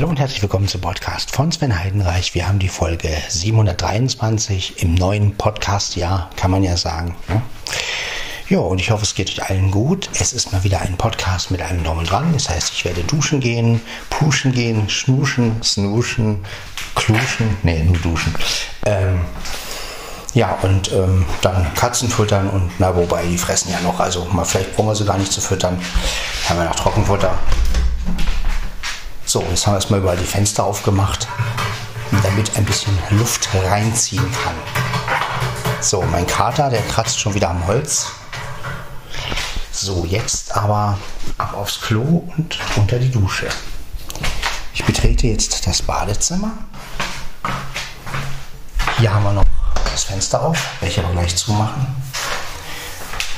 Hallo und herzlich willkommen zum Podcast von Sven Heidenreich. Wir haben die Folge 723 im neuen Podcast-Jahr, kann man ja sagen. Ne? Ja, und ich hoffe, es geht euch allen gut. Es ist mal wieder ein Podcast mit einem Daumen dran. Das heißt, ich werde duschen gehen, puschen gehen, schnuschen, snuschen, kluschen. Nee, nur duschen. Ähm, ja, und ähm, dann Katzen füttern und na, wobei, die fressen ja noch. Also mal, vielleicht brauchen wir sie gar nicht zu füttern. Haben wir noch Trockenfutter. So, jetzt haben wir erstmal überall die Fenster aufgemacht, damit ein bisschen Luft reinziehen kann. So, mein Kater, der kratzt schon wieder am Holz. So, jetzt aber ab aufs Klo und unter die Dusche. Ich betrete jetzt das Badezimmer. Hier haben wir noch das Fenster auf, welche wir gleich zumachen.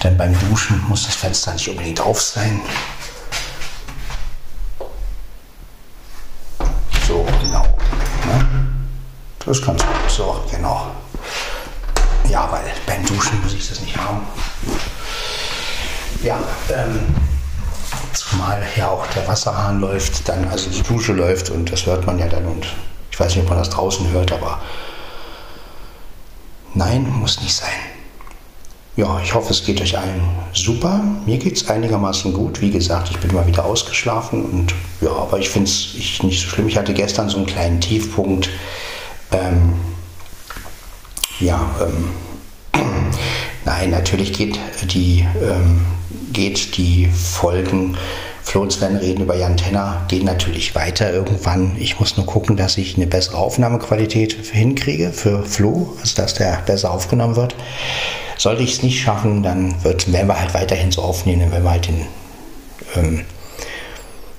Denn beim Duschen muss das Fenster nicht unbedingt auf sein. So, genau. Ne? Das ist ganz gut. So, genau. Ja, weil beim Duschen muss ich das nicht haben. Ja, ähm, zumal ja auch der Wasserhahn läuft, dann also die Dusche läuft und das hört man ja dann und ich weiß nicht, ob man das draußen hört, aber Nein, muss nicht sein. Ja, ich hoffe, es geht euch allen super. Mir geht es einigermaßen gut. Wie gesagt, ich bin mal wieder ausgeschlafen und ja, aber ich finde es nicht so schlimm. Ich hatte gestern so einen kleinen Tiefpunkt. Ähm, ja, ähm, nein, natürlich geht die, ähm, geht die Folgen Flo und Sven reden über Jan Tenner, gehen natürlich weiter irgendwann. Ich muss nur gucken, dass ich eine bessere Aufnahmequalität hinkriege für Flo, also dass der besser aufgenommen wird. Sollte ich es nicht schaffen, dann wird, werden wir halt weiterhin so aufnehmen, werden wir halt den, ähm,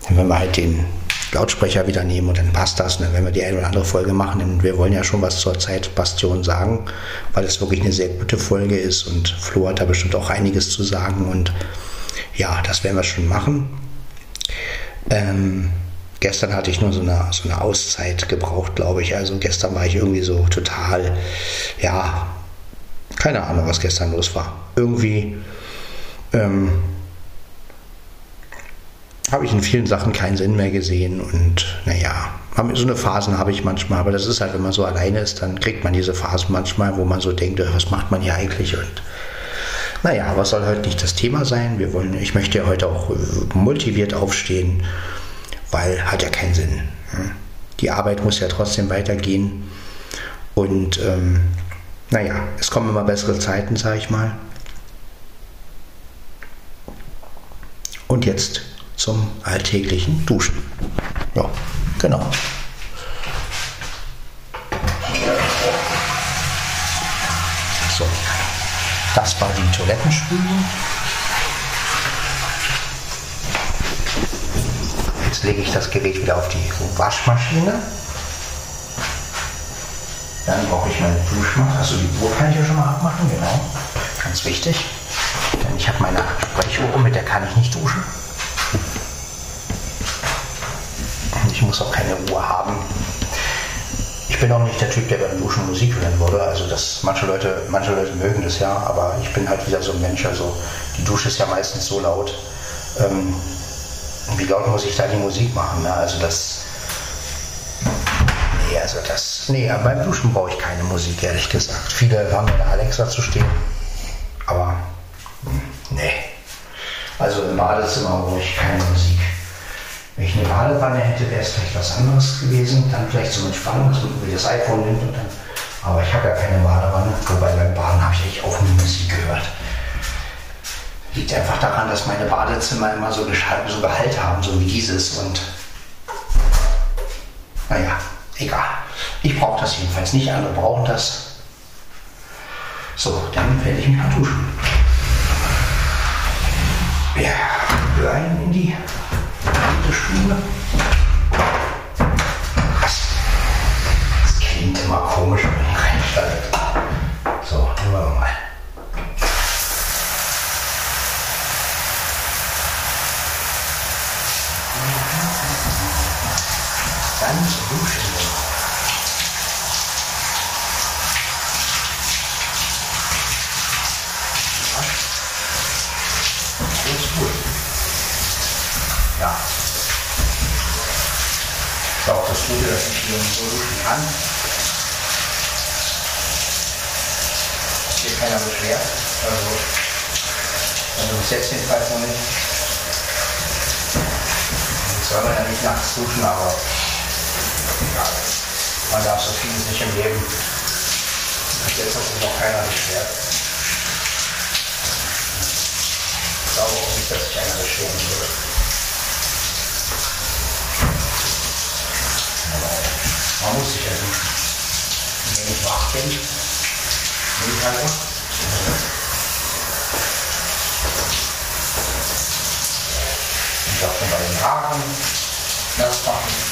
werden wir halt den Lautsprecher wieder nehmen und dann passt das. Dann werden wir die eine oder andere Folge machen, denn wir wollen ja schon was zur Zeitbastion sagen, weil es wirklich eine sehr gute Folge ist und Flo hat da bestimmt auch einiges zu sagen und ja, das werden wir schon machen. Ähm, gestern hatte ich nur so eine, so eine Auszeit gebraucht, glaube ich. Also gestern war ich irgendwie so total, ja, keine Ahnung, was gestern los war. Irgendwie ähm, habe ich in vielen Sachen keinen Sinn mehr gesehen und naja, so eine Phasen habe ich manchmal, aber das ist halt, wenn man so alleine ist, dann kriegt man diese Phasen manchmal, wo man so denkt, was macht man hier eigentlich und naja, es soll heute nicht das Thema sein. Wir wollen, ich möchte ja heute auch äh, motiviert aufstehen, weil hat ja keinen Sinn. Die Arbeit muss ja trotzdem weitergehen. Und ähm, naja, es kommen immer bessere Zeiten, sage ich mal. Und jetzt zum alltäglichen Duschen. Ja, genau. So. Das war die Toilettenspülung. Jetzt lege ich das Gerät wieder auf die Waschmaschine. Dann brauche ich meine Duschmaske. Also die Uhr kann ich ja schon mal abmachen, genau. Ganz wichtig. Denn ich habe meine Sprechuhr, mit der kann ich nicht duschen. Ich muss auch keine Uhr haben, bin auch nicht der Typ, der beim Duschen Musik hören würde. Also das, manche Leute, manche Leute mögen das ja, aber ich bin halt wieder so ein Mensch. Also die Dusche ist ja meistens so laut. Ähm, wie laut muss ich da die Musik machen? Ne? Also das. Nee, also das. Nee, beim Duschen brauche ich keine Musik, ehrlich gesagt. Viele haben eine Alexa zu stehen. Aber hm, nee. Also im Badezimmer brauche ich keine Musik. Wenn ich eine Badewanne hätte, wäre es vielleicht was anderes gewesen. Dann vielleicht zum Entspannen, dass man das iPhone nimmt und dann. Aber ich habe ja keine Badewanne. Wobei beim Baden habe ich echt auch nie Musik gehört. Liegt einfach daran, dass meine Badezimmer immer so, so Gehalt haben, so wie dieses. Und naja, egal. Ich brauche das jedenfalls nicht. Andere brauchen das. So, dann werde ich mich mal duschen. Ja, rein in die Schule. Das klingt immer komisch, wenn man reinsteigt. So, nehmen wir mal. Ganz duschen. Alles gut. Ja. So. das Gute, dass ich hier kann. Hier keiner beschwert. Also, also bis jetzt jedenfalls noch nicht. Jetzt soll man ja nicht nachts duschen, aber ja, man darf so vieles nicht im Leben. Bis jetzt hat sich noch keiner beschwert. Ich glaube auch nicht, dass sich einer beschweren würde. Duschen. Und wenn ich wach bin, bin ich halt. Ich darf dann bei den Haaren das machen.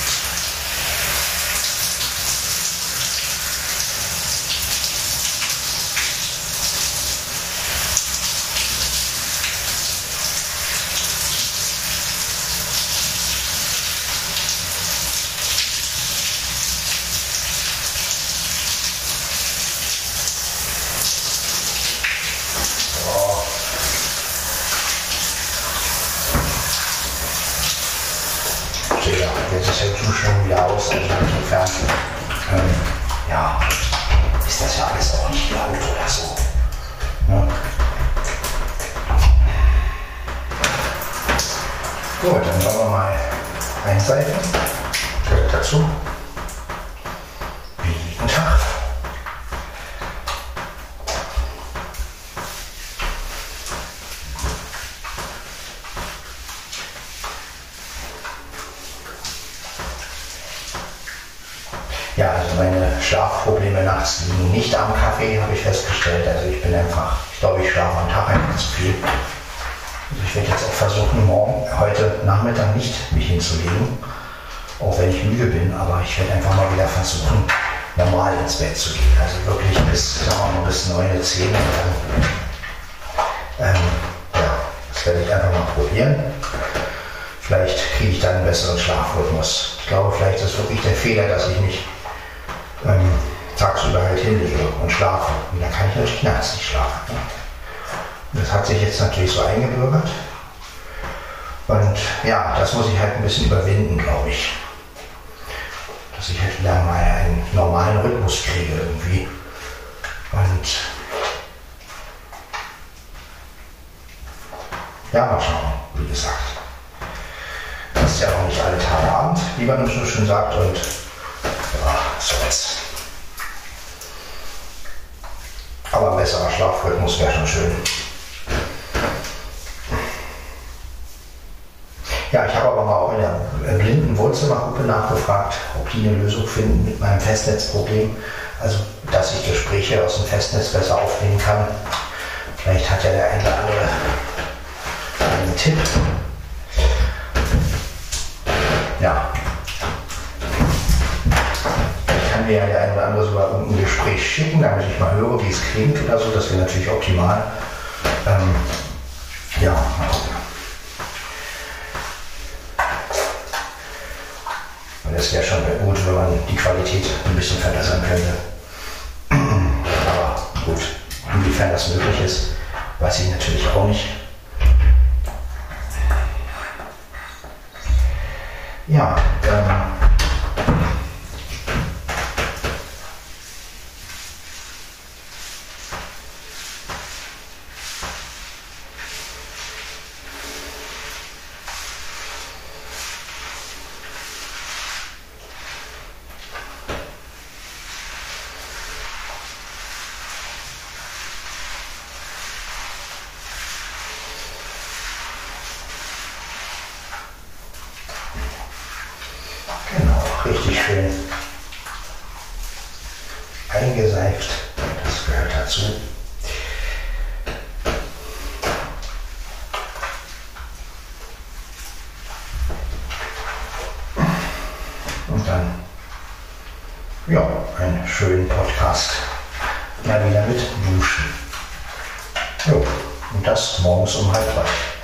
Wieder versuchen, normal ins Bett zu gehen. Also wirklich bis, sagen wir mal, bis 9, 10 und dann, ähm, ja, das werde ich einfach mal probieren. Vielleicht kriege ich dann einen besseren Schlafrhythmus. Ich glaube, vielleicht ist wirklich der Fehler, dass ich mich ähm, tagsüber halt hinlege und schlafe. Und dann kann ich natürlich nachts nicht schlafen. Das hat sich jetzt natürlich so eingebürgert. Und ja, das muss ich halt ein bisschen überwinden, glaube ich. Dass ich wieder mal einen normalen Rhythmus kriege irgendwie. Und ja, mal schauen, wie gesagt. Das ist ja auch nicht alle Tage Abend, wie man so schön sagt. Und ja, so jetzt. Aber ein besserer Schlafrhythmus wäre schon schön. Ja, ich habe aber mal auch in der blinden Wohnzimmergruppe nachgefragt, ob die eine Lösung finden mit meinem Festnetzproblem. Also, dass ich Gespräche aus dem Festnetz besser aufnehmen kann. Vielleicht hat ja der eine oder andere einen Tipp. Ja. Ich kann mir ja der eine oder andere sogar irgendein Gespräch schicken, damit ich mal höre, wie es klingt oder so. Das wäre natürlich optimal. Ähm, ja, mal gucken. Es wäre schon gut, wenn man die Qualität ein bisschen verbessern könnte. Aber gut, inwiefern das möglich ist, weiß ich natürlich auch nicht. Ja, ähm, Genau, richtig schön eingeseift. Das gehört dazu. Und dann, ja, einen schönen Podcast. Mal wieder mit Duschen. Jo, und das morgens um halb drei.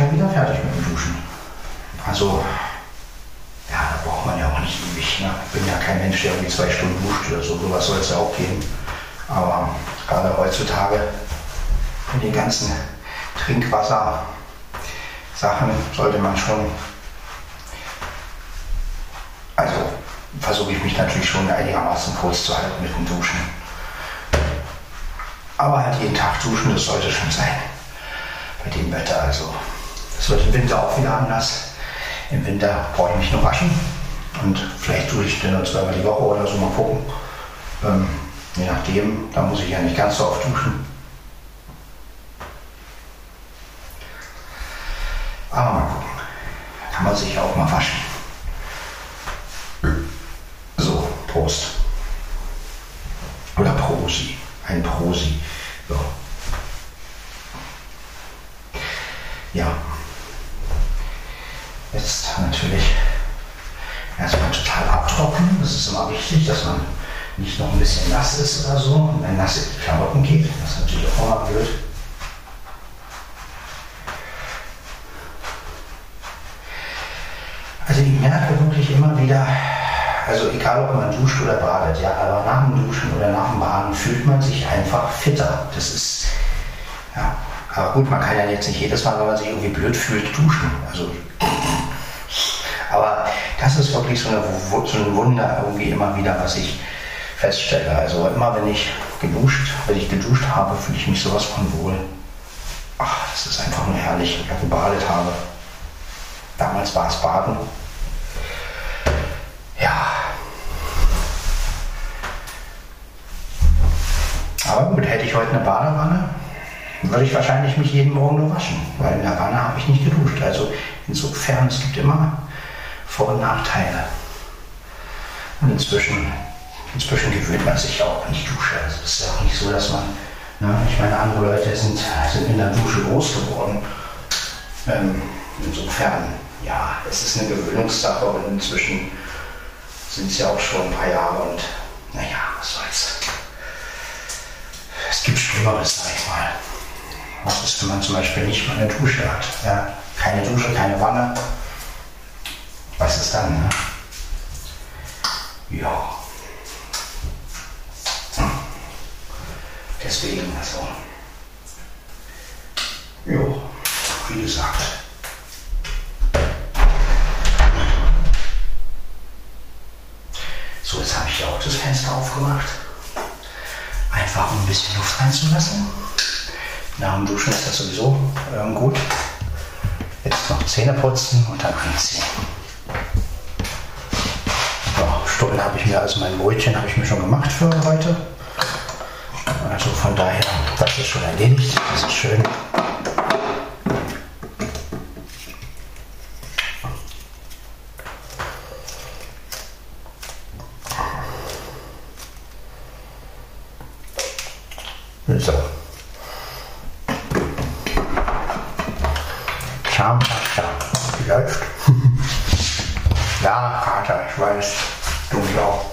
Schon wieder fertig mit Also ich merke wirklich immer wieder, also egal ob man duscht oder badet, ja, aber nach dem Duschen oder nach dem Baden fühlt man sich einfach fitter. Das ist, ja, aber gut, man kann ja jetzt nicht jedes Mal, wenn man sich irgendwie blöd fühlt, duschen. Also, aber das ist wirklich so, eine, so ein Wunder irgendwie immer wieder, was ich feststelle. Also immer wenn ich geduscht, wenn ich geduscht habe, fühle ich mich sowas von wohl. Ach, das ist einfach nur herrlich, wenn ich gebadet habe. Damals war es Baden. Aber gut, hätte ich heute eine Badewanne, würde ich wahrscheinlich mich jeden Morgen nur waschen, weil in der Wanne habe ich nicht geduscht. Also insofern, es gibt immer Vor- und Nachteile. Und inzwischen, inzwischen gewöhnt man sich auch, wenn ich dusche. Also es ist ja auch nicht so, dass man, ne, ich meine, andere Leute sind, sind in der Dusche groß geworden. Ähm, insofern, ja, es ist eine Gewöhnungssache und inzwischen sind es ja auch schon ein paar Jahre und naja, was soll's. Es gibt Schlimmeres, sag ich mal. Was ist, wenn man zum Beispiel nicht mal eine Dusche hat? Ja, keine Dusche, keine Wanne. Was ist dann? Ne? Ja. Deswegen, also. Jo, wie gesagt. So, jetzt habe ich auch das Fenster aufgemacht. Einfach um ein bisschen Luft reinzulassen. Nach dem Duschen ist das sowieso ähm, gut. Jetzt noch Zähne putzen und dann anziehen. Ja, Stunden habe ich mir, also mein Brötchen habe ich mir schon gemacht für heute. Also von daher, das ist schon erledigt. Das ist schön. So. Zahnpasta. Wie läuft? ja, Kater, ich weiß. Du mich auch.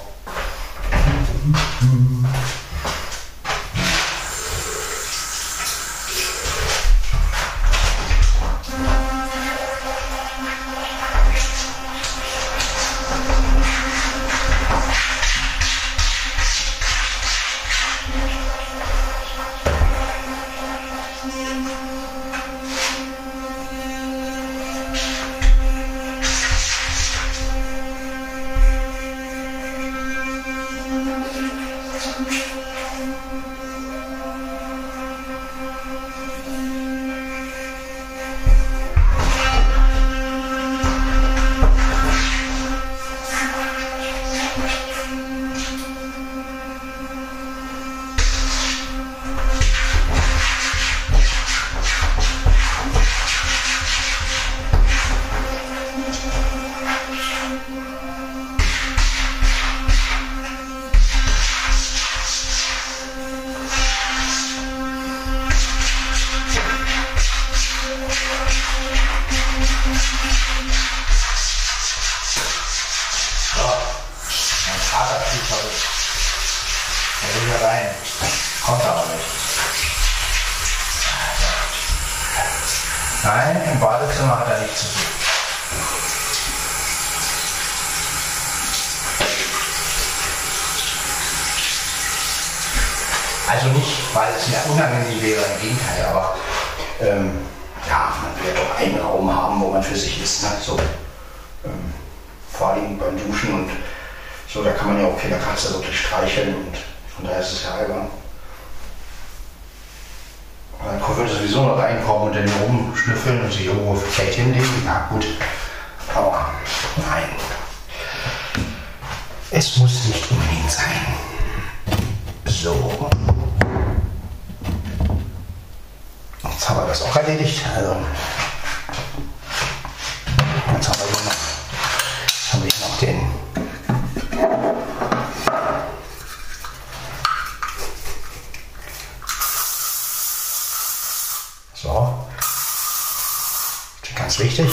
Ganz wichtig.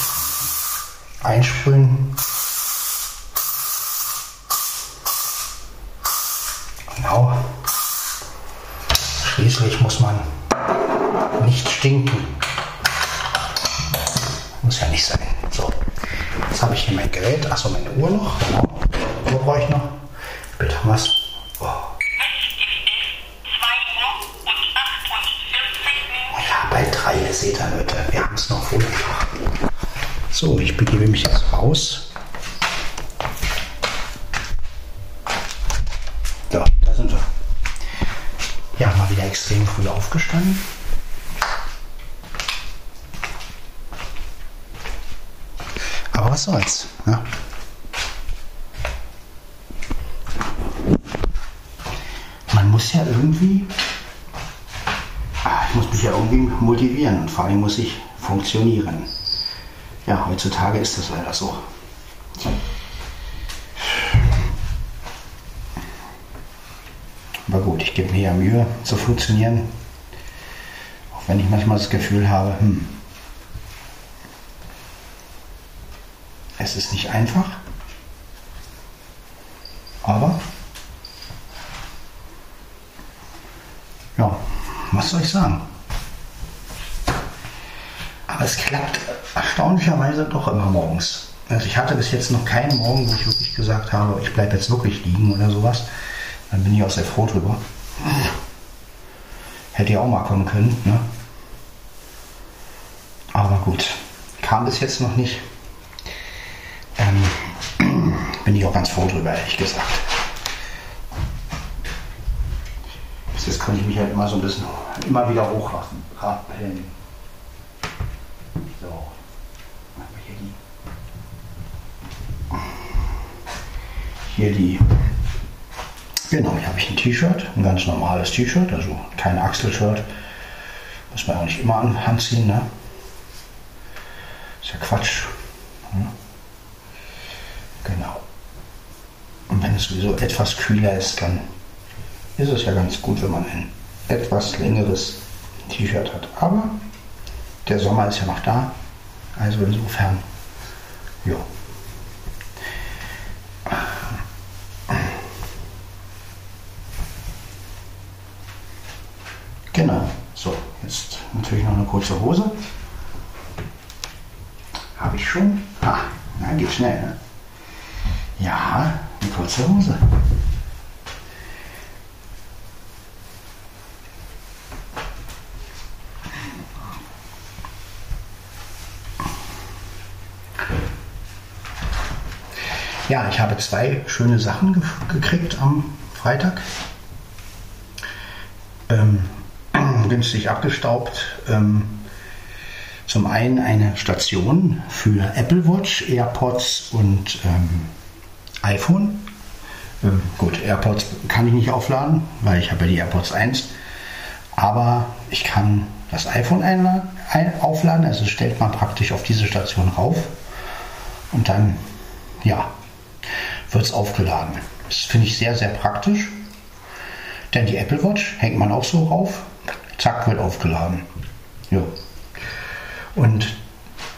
Einsprühen. Genau. Schließlich muss man nicht stinken. Muss ja nicht sein. So, jetzt habe ich hier mein Gerät. Achso, meine Uhr noch. Genau. Uhr brauche ich noch. Bitte was. Oh. Ja, bei drei, ihr seht ihr, Leute. Wir haben es noch vor So, ich begebe mich jetzt raus. So, da sind wir. Ja, mal wieder extrem früh aufgestanden. Aber was soll's. Ja. Man muss ja irgendwie, ah, ich muss mich ja irgendwie motivieren und vor allem muss ich funktionieren. Ja, heutzutage ist das leider so. Aber gut, ich gebe mir ja Mühe zu funktionieren. Auch wenn ich manchmal das Gefühl habe, hm, es ist nicht einfach. Aber ja, was soll ich sagen? Aber es klappt erstaunlicherweise doch immer morgens. Also ich hatte bis jetzt noch keinen Morgen, wo ich wirklich gesagt habe, ich bleibe jetzt wirklich liegen oder sowas. Dann bin ich auch sehr froh drüber. Hätte ja auch mal kommen können, ne? Aber gut, kam bis jetzt noch nicht. Ähm, bin ich auch ganz froh drüber, ehrlich gesagt. Bis jetzt konnte ich mich halt immer so ein bisschen, immer wieder hochraffen. Rappeln. So. Machen wir hier die. Genau, hier habe ich ein T-Shirt, ein ganz normales T-Shirt, also kein Achselshirt. Muss man auch nicht immer anziehen, ne? Ist ja Quatsch. Hm? Genau. Und wenn es sowieso etwas kühler ist, dann ist es ja ganz gut, wenn man ein etwas längeres T-Shirt hat. Aber der Sommer ist ja noch da. Also insofern, ja. Genau. So, jetzt natürlich noch eine kurze Hose. Habe ich schon. Ah, na, geht schnell. Ne? Ja, eine kurze Hose. Ja, ich habe zwei schöne Sachen ge gekriegt am Freitag. Ähm, günstig abgestaubt. Ähm, zum einen eine Station für Apple Watch, AirPods und ähm, iPhone. Ähm, gut, AirPods kann ich nicht aufladen, weil ich habe ja die AirPods 1. Aber ich kann das iPhone einladen, ein, aufladen, also stellt man praktisch auf diese Station rauf und dann, ja, wird es aufgeladen. Das finde ich sehr, sehr praktisch. Denn die Apple Watch hängt man auch so rauf, zack, wird aufgeladen. Ja. Und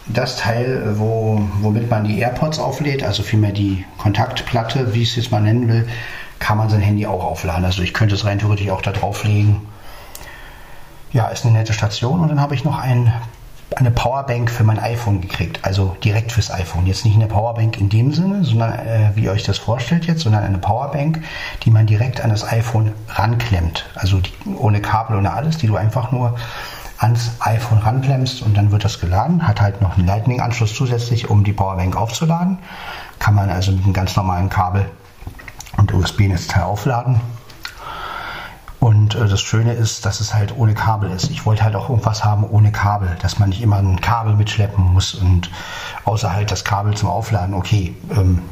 das Teil, wo, womit man die AirPods auflädt, also vielmehr die Kontaktplatte, wie ich es jetzt mal nennen will, kann man sein Handy auch aufladen. Also ich könnte es rein theoretisch auch da drauflegen. Ja, ist eine nette Station. Und dann habe ich noch ein eine Powerbank für mein iPhone gekriegt, also direkt fürs iPhone. Jetzt nicht eine Powerbank in dem Sinne, sondern äh, wie ihr euch das vorstellt jetzt, sondern eine Powerbank, die man direkt an das iPhone ranklemmt. Also die, ohne Kabel, ohne alles, die du einfach nur ans iPhone ranklemmst und dann wird das geladen. Hat halt noch einen Lightning-Anschluss zusätzlich, um die Powerbank aufzuladen. Kann man also mit einem ganz normalen Kabel und USB-Netzteil aufladen. Und äh, das Schöne ist, dass es halt ohne Kabel ist. Ich wollte halt auch irgendwas haben ohne Kabel, dass man nicht immer ein Kabel mitschleppen muss und außer halt das Kabel zum Aufladen, okay, ähm,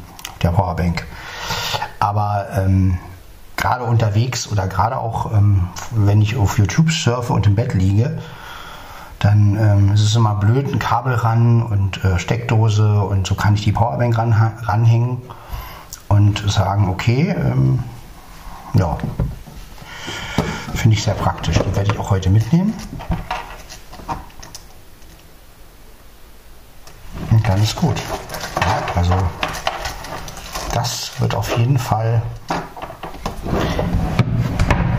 der Powerbank. Aber ähm, gerade unterwegs oder gerade auch, ähm, wenn ich auf YouTube surfe und im Bett liege, dann ähm, ist es immer blöd, ein Kabel ran und äh, Steckdose und so kann ich die Powerbank ran, ranhängen und sagen, okay, ähm, ja, Finde ich sehr praktisch. Die werde ich auch heute mitnehmen. Und dann ist gut. Also das wird auf jeden Fall,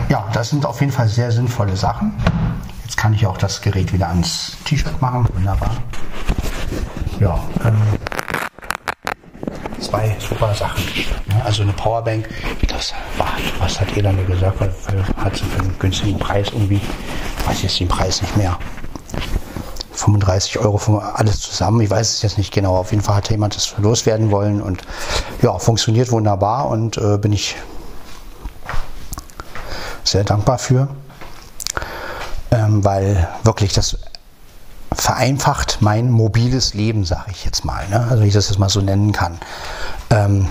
ja, das sind auf jeden Fall sehr sinnvolle Sachen. Jetzt kann ich auch das Gerät wieder ans T-Shirt machen. Wunderbar. Ja, ähm, zwei super Sachen. Also eine Powerbank, das war, was hat ihr dann gesagt, hat sie für einen günstigen Preis irgendwie, weiß jetzt den Preis nicht mehr. 35 Euro für alles zusammen. Ich weiß es jetzt nicht genau. Auf jeden Fall hat jemand das loswerden wollen und ja, funktioniert wunderbar und äh, bin ich sehr dankbar für, ähm, weil wirklich das vereinfacht mein mobiles Leben, sage ich jetzt mal. Ne? Also, wie ich das jetzt mal so nennen kann. Ähm,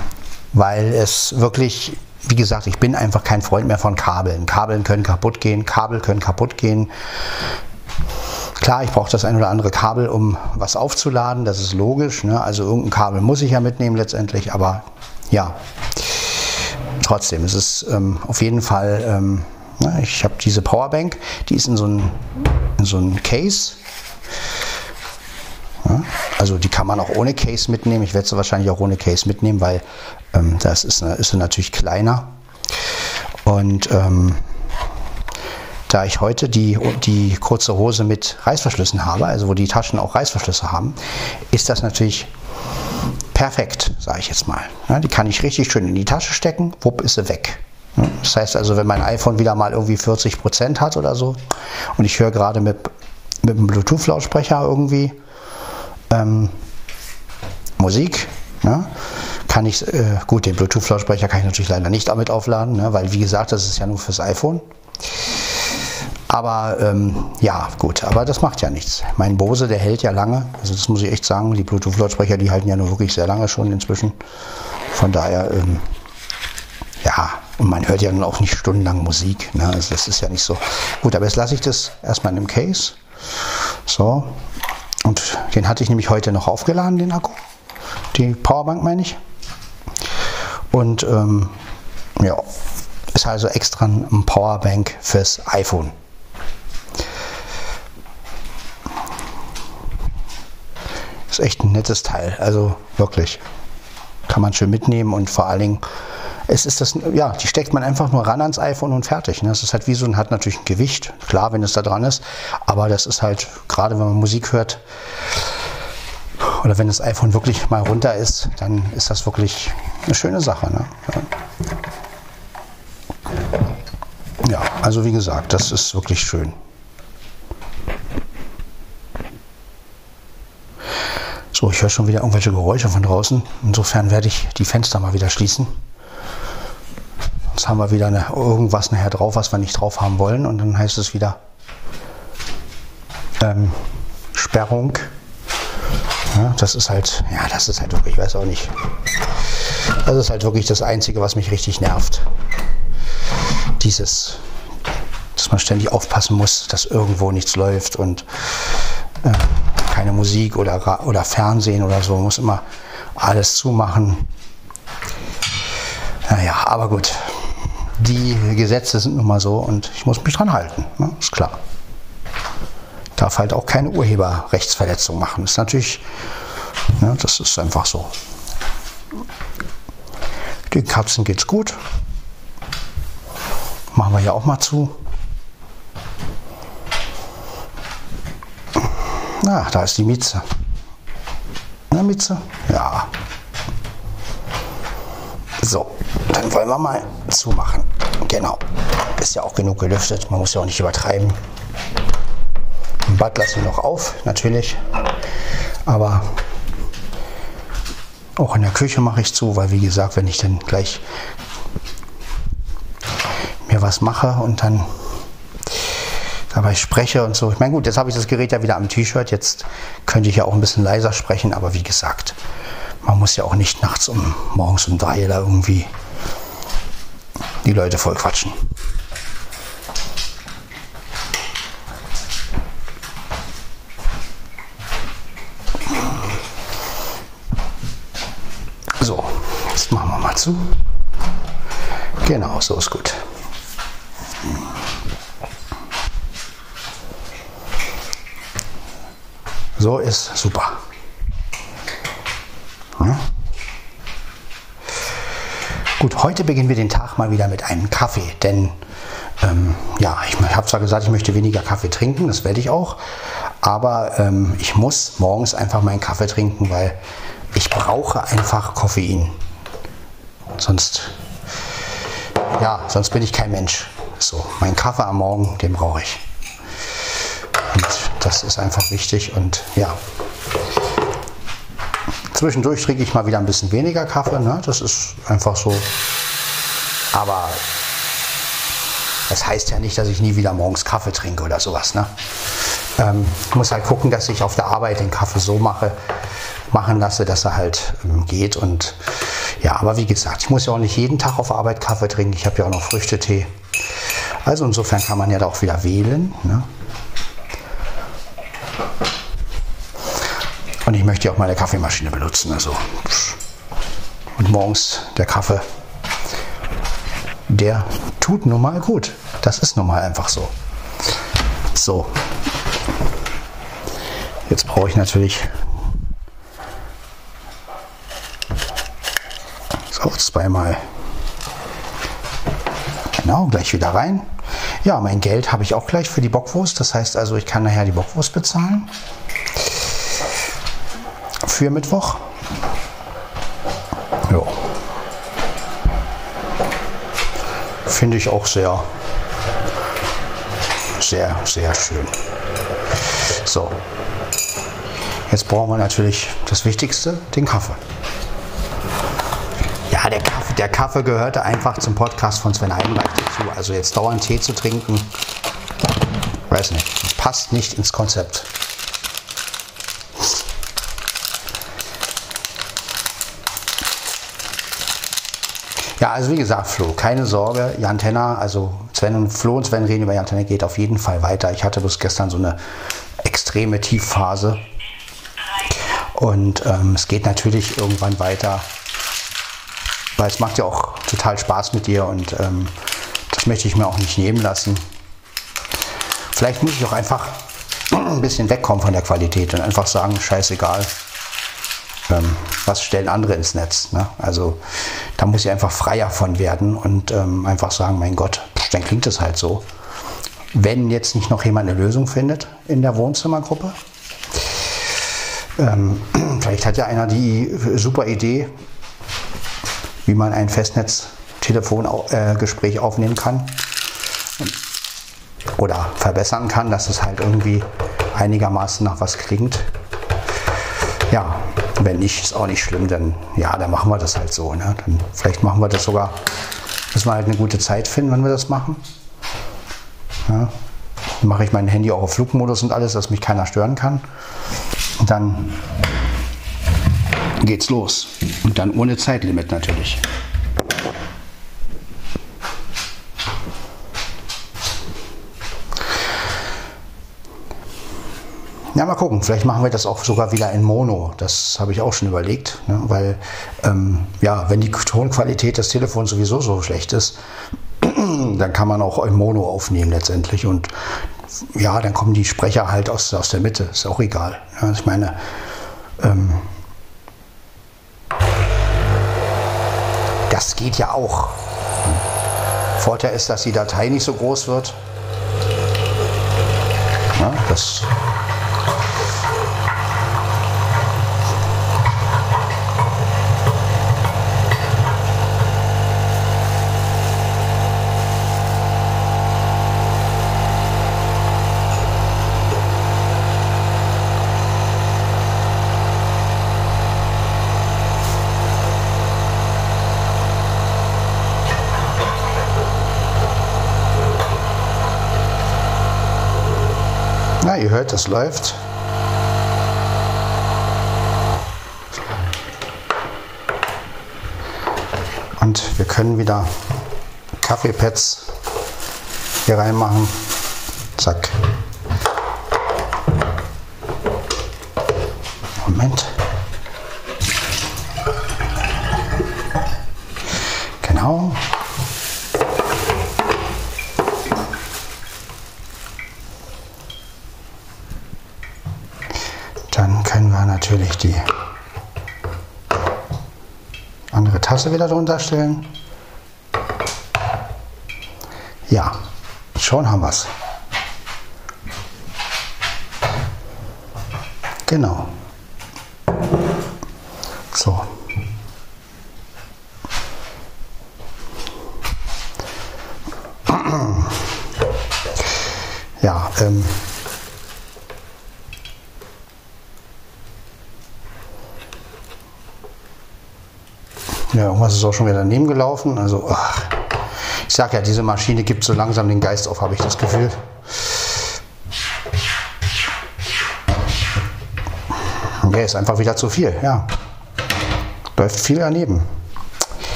weil es wirklich, wie gesagt, ich bin einfach kein Freund mehr von Kabeln. Kabeln können kaputt gehen, Kabel können kaputt gehen. Klar, ich brauche das ein oder andere Kabel, um was aufzuladen, das ist logisch. Ne? Also irgendein Kabel muss ich ja mitnehmen letztendlich, aber ja, trotzdem, es ist ähm, auf jeden Fall, ähm, na, ich habe diese Powerbank, die ist in so einem so ein Case also die kann man auch ohne Case mitnehmen. Ich werde sie wahrscheinlich auch ohne Case mitnehmen, weil ähm, das ist, ist natürlich kleiner. Und ähm, da ich heute die, die kurze Hose mit Reißverschlüssen habe, also wo die Taschen auch Reißverschlüsse haben, ist das natürlich perfekt, sage ich jetzt mal. Ja, die kann ich richtig schön in die Tasche stecken, wupp ist sie weg. Das heißt also, wenn mein iPhone wieder mal irgendwie 40 Prozent hat oder so und ich höre gerade mit, mit einem Bluetooth-Lautsprecher irgendwie ähm, Musik. Ne? Kann ich, äh, gut, den Bluetooth-Lautsprecher kann ich natürlich leider nicht damit aufladen, ne? weil wie gesagt, das ist ja nur fürs iPhone. Aber ähm, ja, gut, aber das macht ja nichts. Mein Bose, der hält ja lange. Also das muss ich echt sagen. Die Bluetooth-Lautsprecher, die halten ja nur wirklich sehr lange schon inzwischen. Von daher, ähm, ja, und man hört ja nun auch nicht stundenlang Musik. Ne? Also das ist ja nicht so. Gut, aber jetzt lasse ich das erstmal einem Case. So, und den hatte ich nämlich heute noch aufgeladen, den Akku. Die Powerbank meine ich. Und ähm, ja, ist also extra ein Powerbank fürs iPhone. Ist echt ein nettes Teil, also wirklich. Kann man schön mitnehmen und vor allen Dingen es ist das, ja, die steckt man einfach nur ran ans iPhone und fertig. Ne? Das ist halt wie so hat natürlich ein Gewicht, klar, wenn es da dran ist, aber das ist halt, gerade wenn man Musik hört, oder wenn das iPhone wirklich mal runter ist, dann ist das wirklich eine schöne Sache. Ne? Ja, also wie gesagt, das ist wirklich schön. So, ich höre schon wieder irgendwelche Geräusche von draußen. Insofern werde ich die Fenster mal wieder schließen. Jetzt haben wir wieder eine, irgendwas nachher drauf, was wir nicht drauf haben wollen. Und dann heißt es wieder ähm, Sperrung. Ja, das ist halt, ja, das ist halt wirklich, ich weiß auch nicht. Das ist halt wirklich das Einzige, was mich richtig nervt. Dieses, dass man ständig aufpassen muss, dass irgendwo nichts läuft und äh, keine Musik oder, oder Fernsehen oder so. Muss immer alles zumachen. Naja, aber gut die Gesetze sind nun mal so und ich muss mich dran halten, ne? ist klar. Darf halt auch keine Urheberrechtsverletzung machen. Ist natürlich, ne, das ist einfach so. Den Katzen geht's gut. Machen wir hier auch mal zu. Na, da ist die Mieze. Na, Mieze? Ja. So, dann wollen wir mal zumachen. Genau. Ist ja auch genug gelüftet. Man muss ja auch nicht übertreiben. Im Bad lassen wir noch auf, natürlich. Aber auch in der Küche mache ich zu, weil wie gesagt, wenn ich dann gleich mir was mache und dann dabei spreche und so. Ich meine, gut, jetzt habe ich das Gerät ja wieder am T-Shirt. Jetzt könnte ich ja auch ein bisschen leiser sprechen, aber wie gesagt, man muss ja auch nicht nachts um morgens um drei da irgendwie die Leute voll quatschen. So, jetzt machen wir mal zu. Genau, so ist gut. So ist super. Ja. Gut, heute beginnen wir den Tag mal wieder mit einem Kaffee, denn ähm, ja, ich habe zwar gesagt, ich möchte weniger Kaffee trinken, das werde ich auch, aber ähm, ich muss morgens einfach meinen Kaffee trinken, weil ich brauche einfach Koffein. Sonst, ja, sonst bin ich kein Mensch. So, mein Kaffee am Morgen, den brauche ich. Und das ist einfach wichtig und ja. Zwischendurch trinke ich mal wieder ein bisschen weniger Kaffee, ne? das ist einfach so. Aber das heißt ja nicht, dass ich nie wieder morgens Kaffee trinke oder sowas. Ne? Ähm, muss halt gucken, dass ich auf der Arbeit den Kaffee so mache, machen lasse, dass er halt ähm, geht. Und ja, aber wie gesagt, ich muss ja auch nicht jeden Tag auf Arbeit Kaffee trinken. Ich habe ja auch noch Früchtetee. Also insofern kann man ja da auch wieder wählen. Ne? Und ich möchte ja auch meine Kaffeemaschine benutzen. Also. Und morgens der Kaffee, der tut nun mal gut. Das ist nun mal einfach so. So. Jetzt brauche ich natürlich so zweimal. Genau, gleich wieder rein. Ja, mein Geld habe ich auch gleich für die Bockwurst. Das heißt also, ich kann nachher die Bockwurst bezahlen für Mittwoch. Finde ich auch sehr, sehr, sehr schön. So. Jetzt brauchen wir natürlich das Wichtigste, den Kaffee. Ja, der Kaffee, der Kaffee gehörte einfach zum Podcast von Sven Heidenreich dazu. Also jetzt dauernd Tee zu trinken, weiß nicht, passt nicht ins Konzept. Ja, also wie gesagt, Flo, keine Sorge, Jan Tenner, also Sven und Flo und Sven reden über Jan Tenner geht auf jeden Fall weiter. Ich hatte bloß gestern so eine extreme Tiefphase und ähm, es geht natürlich irgendwann weiter, weil es macht ja auch total Spaß mit dir und ähm, das möchte ich mir auch nicht nehmen lassen. Vielleicht muss ich auch einfach ein bisschen wegkommen von der Qualität und einfach sagen, scheißegal was stellen andere ins Netz. Ne? Also da muss ich einfach freier von werden und ähm, einfach sagen, mein Gott, dann klingt es halt so. Wenn jetzt nicht noch jemand eine Lösung findet in der Wohnzimmergruppe, ähm, vielleicht hat ja einer die super Idee, wie man ein Festnetz-Telefongespräch äh, aufnehmen kann oder verbessern kann, dass es halt irgendwie einigermaßen nach was klingt. Ja, wenn nicht, ist auch nicht schlimm, dann ja, dann machen wir das halt so. Ne? Dann, vielleicht machen wir das sogar, müssen wir halt eine gute Zeit finden, wenn wir das machen. Ja? Dann mache ich mein Handy auch auf Flugmodus und alles, dass mich keiner stören kann. Und dann geht's los. Und dann ohne Zeitlimit natürlich. Ja, mal gucken. Vielleicht machen wir das auch sogar wieder in Mono. Das habe ich auch schon überlegt. Ne? Weil, ähm, ja, wenn die Tonqualität des Telefons sowieso so schlecht ist, dann kann man auch in Mono aufnehmen letztendlich. Und ja, dann kommen die Sprecher halt aus, aus der Mitte. Ist auch egal. Ja, ich meine, ähm, das geht ja auch. Vorteil ist, dass die Datei nicht so groß wird. Ja, das Ihr hört, es läuft. Und wir können wieder Kaffeepads hier reinmachen. Zack. Moment. Genau. Dann können wir natürlich die Tasse wieder drunter stellen. Ja, schon haben wir es. Genau. So. Ja, ähm, irgendwas ist auch schon wieder daneben gelaufen. Also, ach, ich sag ja, diese Maschine gibt so langsam den Geist auf, habe ich das Gefühl. Okay, ist einfach wieder zu viel, ja. Läuft viel daneben.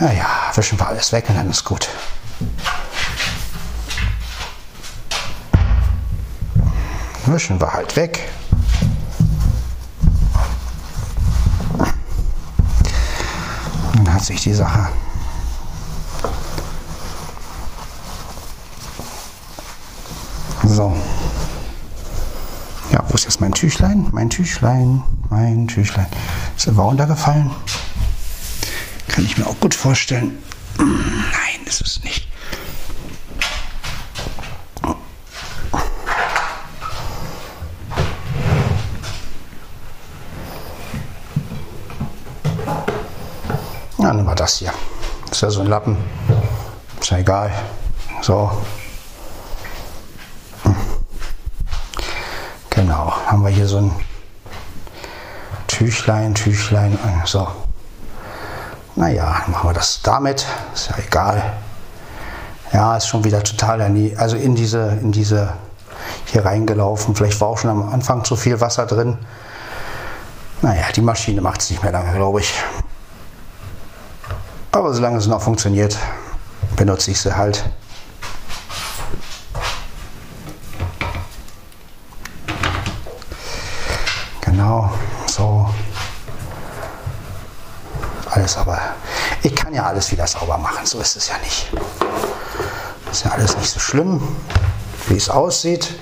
Ja, ja, wischen wir alles weg und dann ist gut. Wischen wir halt weg. Hat sich die Sache So. Ja, wo ist jetzt mein Tüchlein? Mein Tüchlein, mein Tüchlein. Ist er runtergefallen? Kann ich mir auch gut vorstellen. Nein, ist es nicht. Ja, nehmen wir das hier. ist ja so ein Lappen. Ist ja egal. So. Genau, haben wir hier so ein Tüchlein, Tüchlein. So. Naja, machen wir das damit. Ist ja egal. Ja, ist schon wieder total. Also in diese, in diese hier reingelaufen. Vielleicht war auch schon am Anfang zu viel Wasser drin. Naja, die Maschine macht es nicht mehr lange, glaube ich. Aber solange es noch funktioniert, benutze ich sie halt. Genau, so. Alles aber, ich kann ja alles wieder sauber machen, so ist es ja nicht. Ist ja alles nicht so schlimm, wie es aussieht.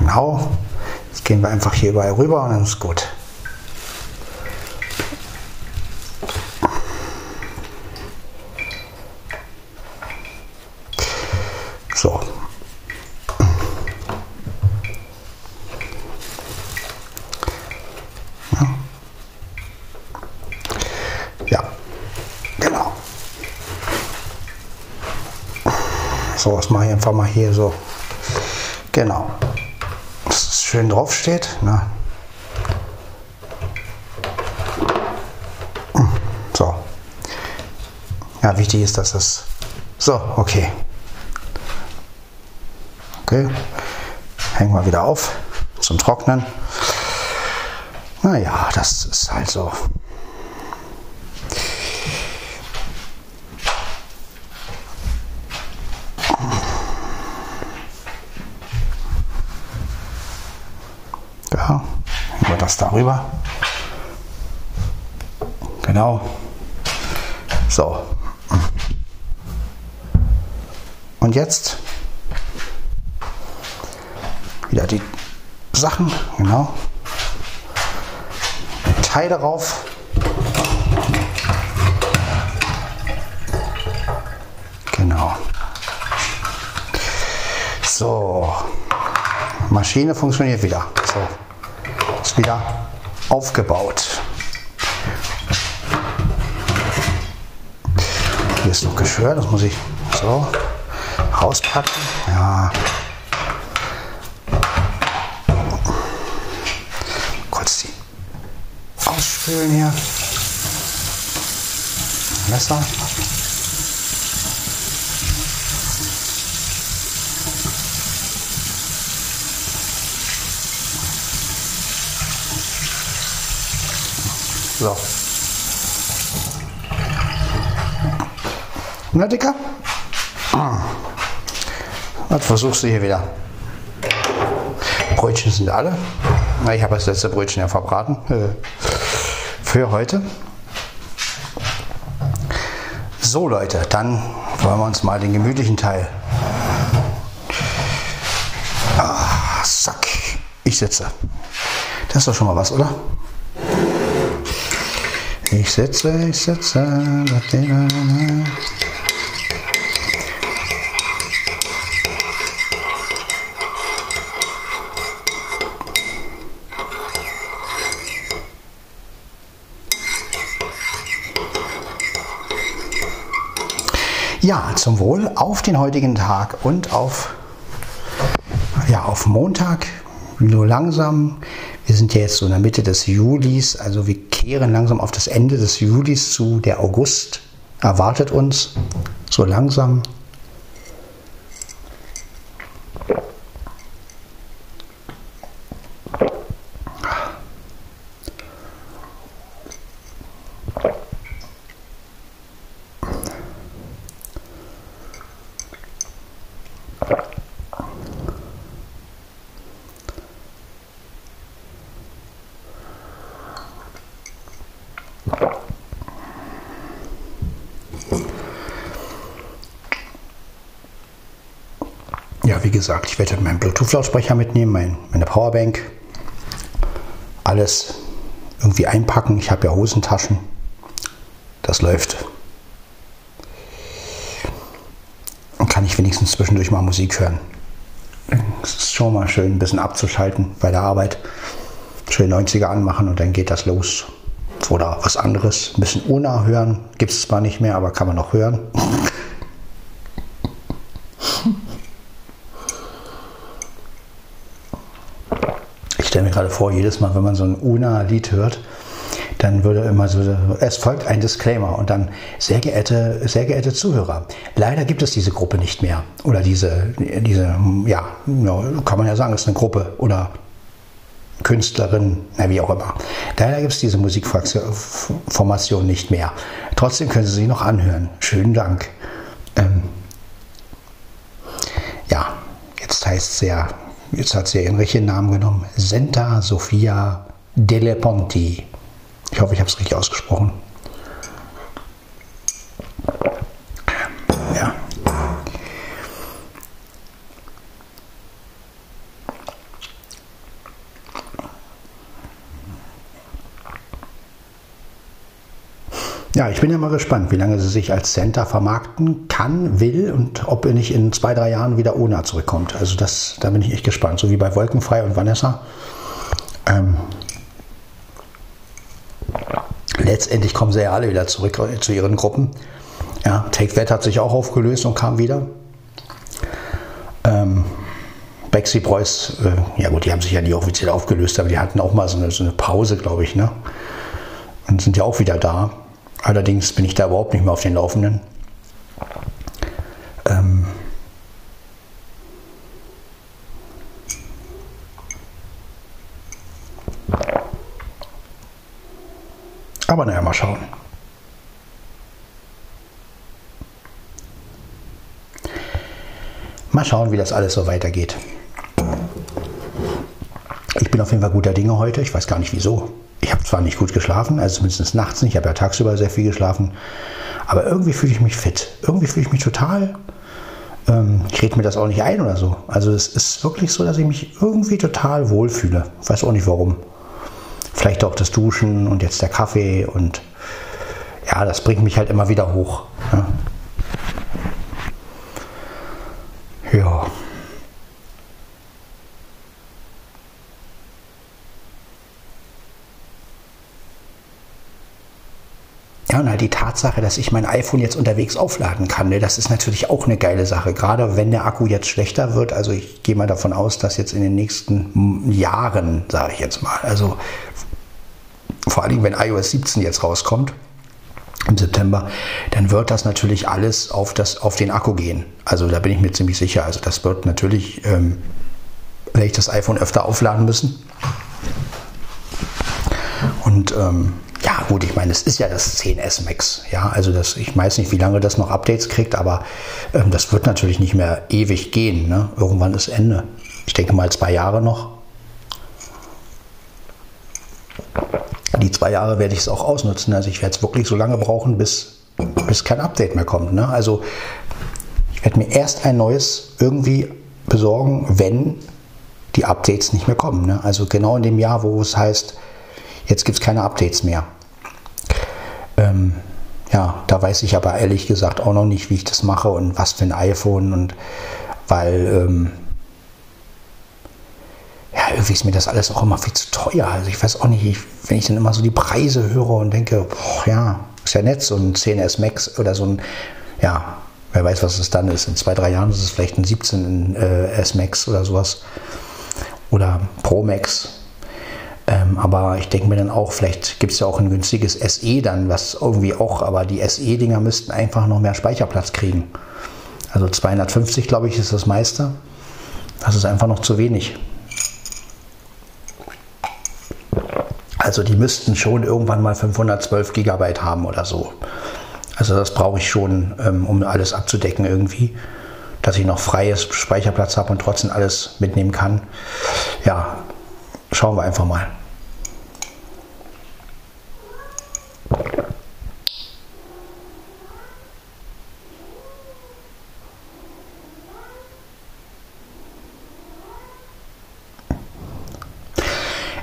Genau, jetzt gehen wir einfach hier überall rüber und dann ist gut. So. Ja, genau. So, was mache ich einfach mal hier so. Genau. Dass es schön drauf steht. Ne? So. Ja, wichtig ist, dass es. So, okay. Okay. Hängen wir wieder auf zum Trocknen. Naja, das ist halt so. Ja, darüber. Genau. So. Und jetzt wieder die Sachen, genau. Teil darauf. Genau. So. Maschine funktioniert wieder. So. Wieder aufgebaut. Hier ist noch Geschirr, das muss ich so rauspacken. Ja. Kurz die ausspülen hier. Messer. So. Na, Dicker? Was versuchst du hier wieder? Brötchen sind alle. Ich habe das letzte Brötchen ja verbraten äh, für heute. So Leute, dann wollen wir uns mal den gemütlichen Teil. Ah, Sack. Ich sitze. Das ist doch schon mal was, oder? Ich sitze, ich sitze. Ja, zum Wohl auf den heutigen Tag und auf, ja, auf Montag. Nur langsam. Wir sind ja jetzt so in der Mitte des Julis, also wir kehren langsam auf das Ende des Julis zu. Der August erwartet uns so langsam. Ja, wie gesagt, ich werde meinen Bluetooth-Lautsprecher mitnehmen, mein, meine Powerbank, alles irgendwie einpacken. Ich habe ja Hosentaschen. Das läuft. Und kann ich wenigstens zwischendurch mal Musik hören. Es ist schon mal schön, ein bisschen abzuschalten bei der Arbeit. Schön 90er anmachen und dann geht das los. Oder was anderes. Ein bisschen Una hören. Gibt es zwar nicht mehr, aber kann man noch hören. Ich stelle mir gerade vor, jedes Mal, wenn man so ein Una-Lied hört, dann würde immer so, es folgt ein Disclaimer und dann, sehr geehrte, sehr geehrte Zuhörer, leider gibt es diese Gruppe nicht mehr. Oder diese, diese, ja, kann man ja sagen, es ist eine Gruppe oder Künstlerin, na wie auch immer. Leider gibt es diese Musikformation nicht mehr. Trotzdem können Sie sie noch anhören. Schönen Dank. Ähm, ja, jetzt heißt es ja, jetzt hat sie ihren richtigen Namen genommen. Senta Sofia Delle Ponti. Ich hoffe, ich habe es richtig ausgesprochen. Ja. Ja, ich bin ja mal gespannt, wie lange sie sich als Center vermarkten kann, will und ob er nicht in zwei, drei Jahren wieder ohne zurückkommt. Also das, da bin ich echt gespannt. So wie bei Wolkenfrei und Vanessa. Ähm, letztendlich kommen sie ja alle wieder zurück zu ihren Gruppen. Ja, Take That hat sich auch aufgelöst und kam wieder. Ähm, Backstreet Boys, äh, ja gut, die haben sich ja nie offiziell aufgelöst, aber die hatten auch mal so eine, so eine Pause, glaube ich, ne? Und sind ja auch wieder da. Allerdings bin ich da überhaupt nicht mehr auf den Laufenden. Ähm Aber naja, mal schauen. Mal schauen, wie das alles so weitergeht. Ich bin auf jeden Fall guter Dinge heute. Ich weiß gar nicht wieso. Ich habe zwar nicht gut geschlafen, also zumindest nachts nicht. Ich habe ja tagsüber sehr viel geschlafen. Aber irgendwie fühle ich mich fit. Irgendwie fühle ich mich total. Ähm, ich rede mir das auch nicht ein oder so. Also es ist wirklich so, dass ich mich irgendwie total wohlfühle. Ich weiß auch nicht warum. Vielleicht auch das Duschen und jetzt der Kaffee und ja, das bringt mich halt immer wieder hoch. Ja. ja. Ja, und halt die Tatsache, dass ich mein iPhone jetzt unterwegs aufladen kann, ne, das ist natürlich auch eine geile Sache. Gerade wenn der Akku jetzt schlechter wird. Also ich gehe mal davon aus, dass jetzt in den nächsten Jahren, sage ich jetzt mal, also vor allem wenn iOS 17 jetzt rauskommt, im September, dann wird das natürlich alles auf, das, auf den Akku gehen. Also da bin ich mir ziemlich sicher. Also das wird natürlich, ähm, werde ich das iPhone öfter aufladen müssen. Und ähm, ja, gut, ich meine, es ist ja das 10S Max. Ja, also das, ich weiß nicht, wie lange das noch Updates kriegt, aber ähm, das wird natürlich nicht mehr ewig gehen. Ne? Irgendwann ist Ende. Ich denke mal zwei Jahre noch. Die zwei Jahre werde ich es auch ausnutzen. Also ich werde es wirklich so lange brauchen, bis, bis kein Update mehr kommt. Ne? Also ich werde mir erst ein neues irgendwie besorgen, wenn die Updates nicht mehr kommen. Ne? Also genau in dem Jahr, wo es heißt, Jetzt gibt es keine Updates mehr. Ähm, ja, da weiß ich aber ehrlich gesagt auch noch nicht, wie ich das mache und was für ein iPhone und weil ähm, ja, irgendwie ist mir das alles auch immer viel zu teuer. Also ich weiß auch nicht, ich, wenn ich dann immer so die Preise höre und denke, boah, ja, ist ja nett, so ein 10S Max oder so ein, ja, wer weiß, was es dann ist. In zwei, drei Jahren ist es vielleicht ein 17 äh, S Max oder sowas. Oder Pro Max. Ähm, aber ich denke mir dann auch, vielleicht gibt es ja auch ein günstiges SE dann, was irgendwie auch, aber die SE-Dinger müssten einfach noch mehr Speicherplatz kriegen. Also 250, glaube ich, ist das meiste. Das ist einfach noch zu wenig. Also die müssten schon irgendwann mal 512 Gigabyte haben oder so. Also das brauche ich schon, ähm, um alles abzudecken irgendwie. Dass ich noch freies Speicherplatz habe und trotzdem alles mitnehmen kann. Ja, Schauen wir einfach mal.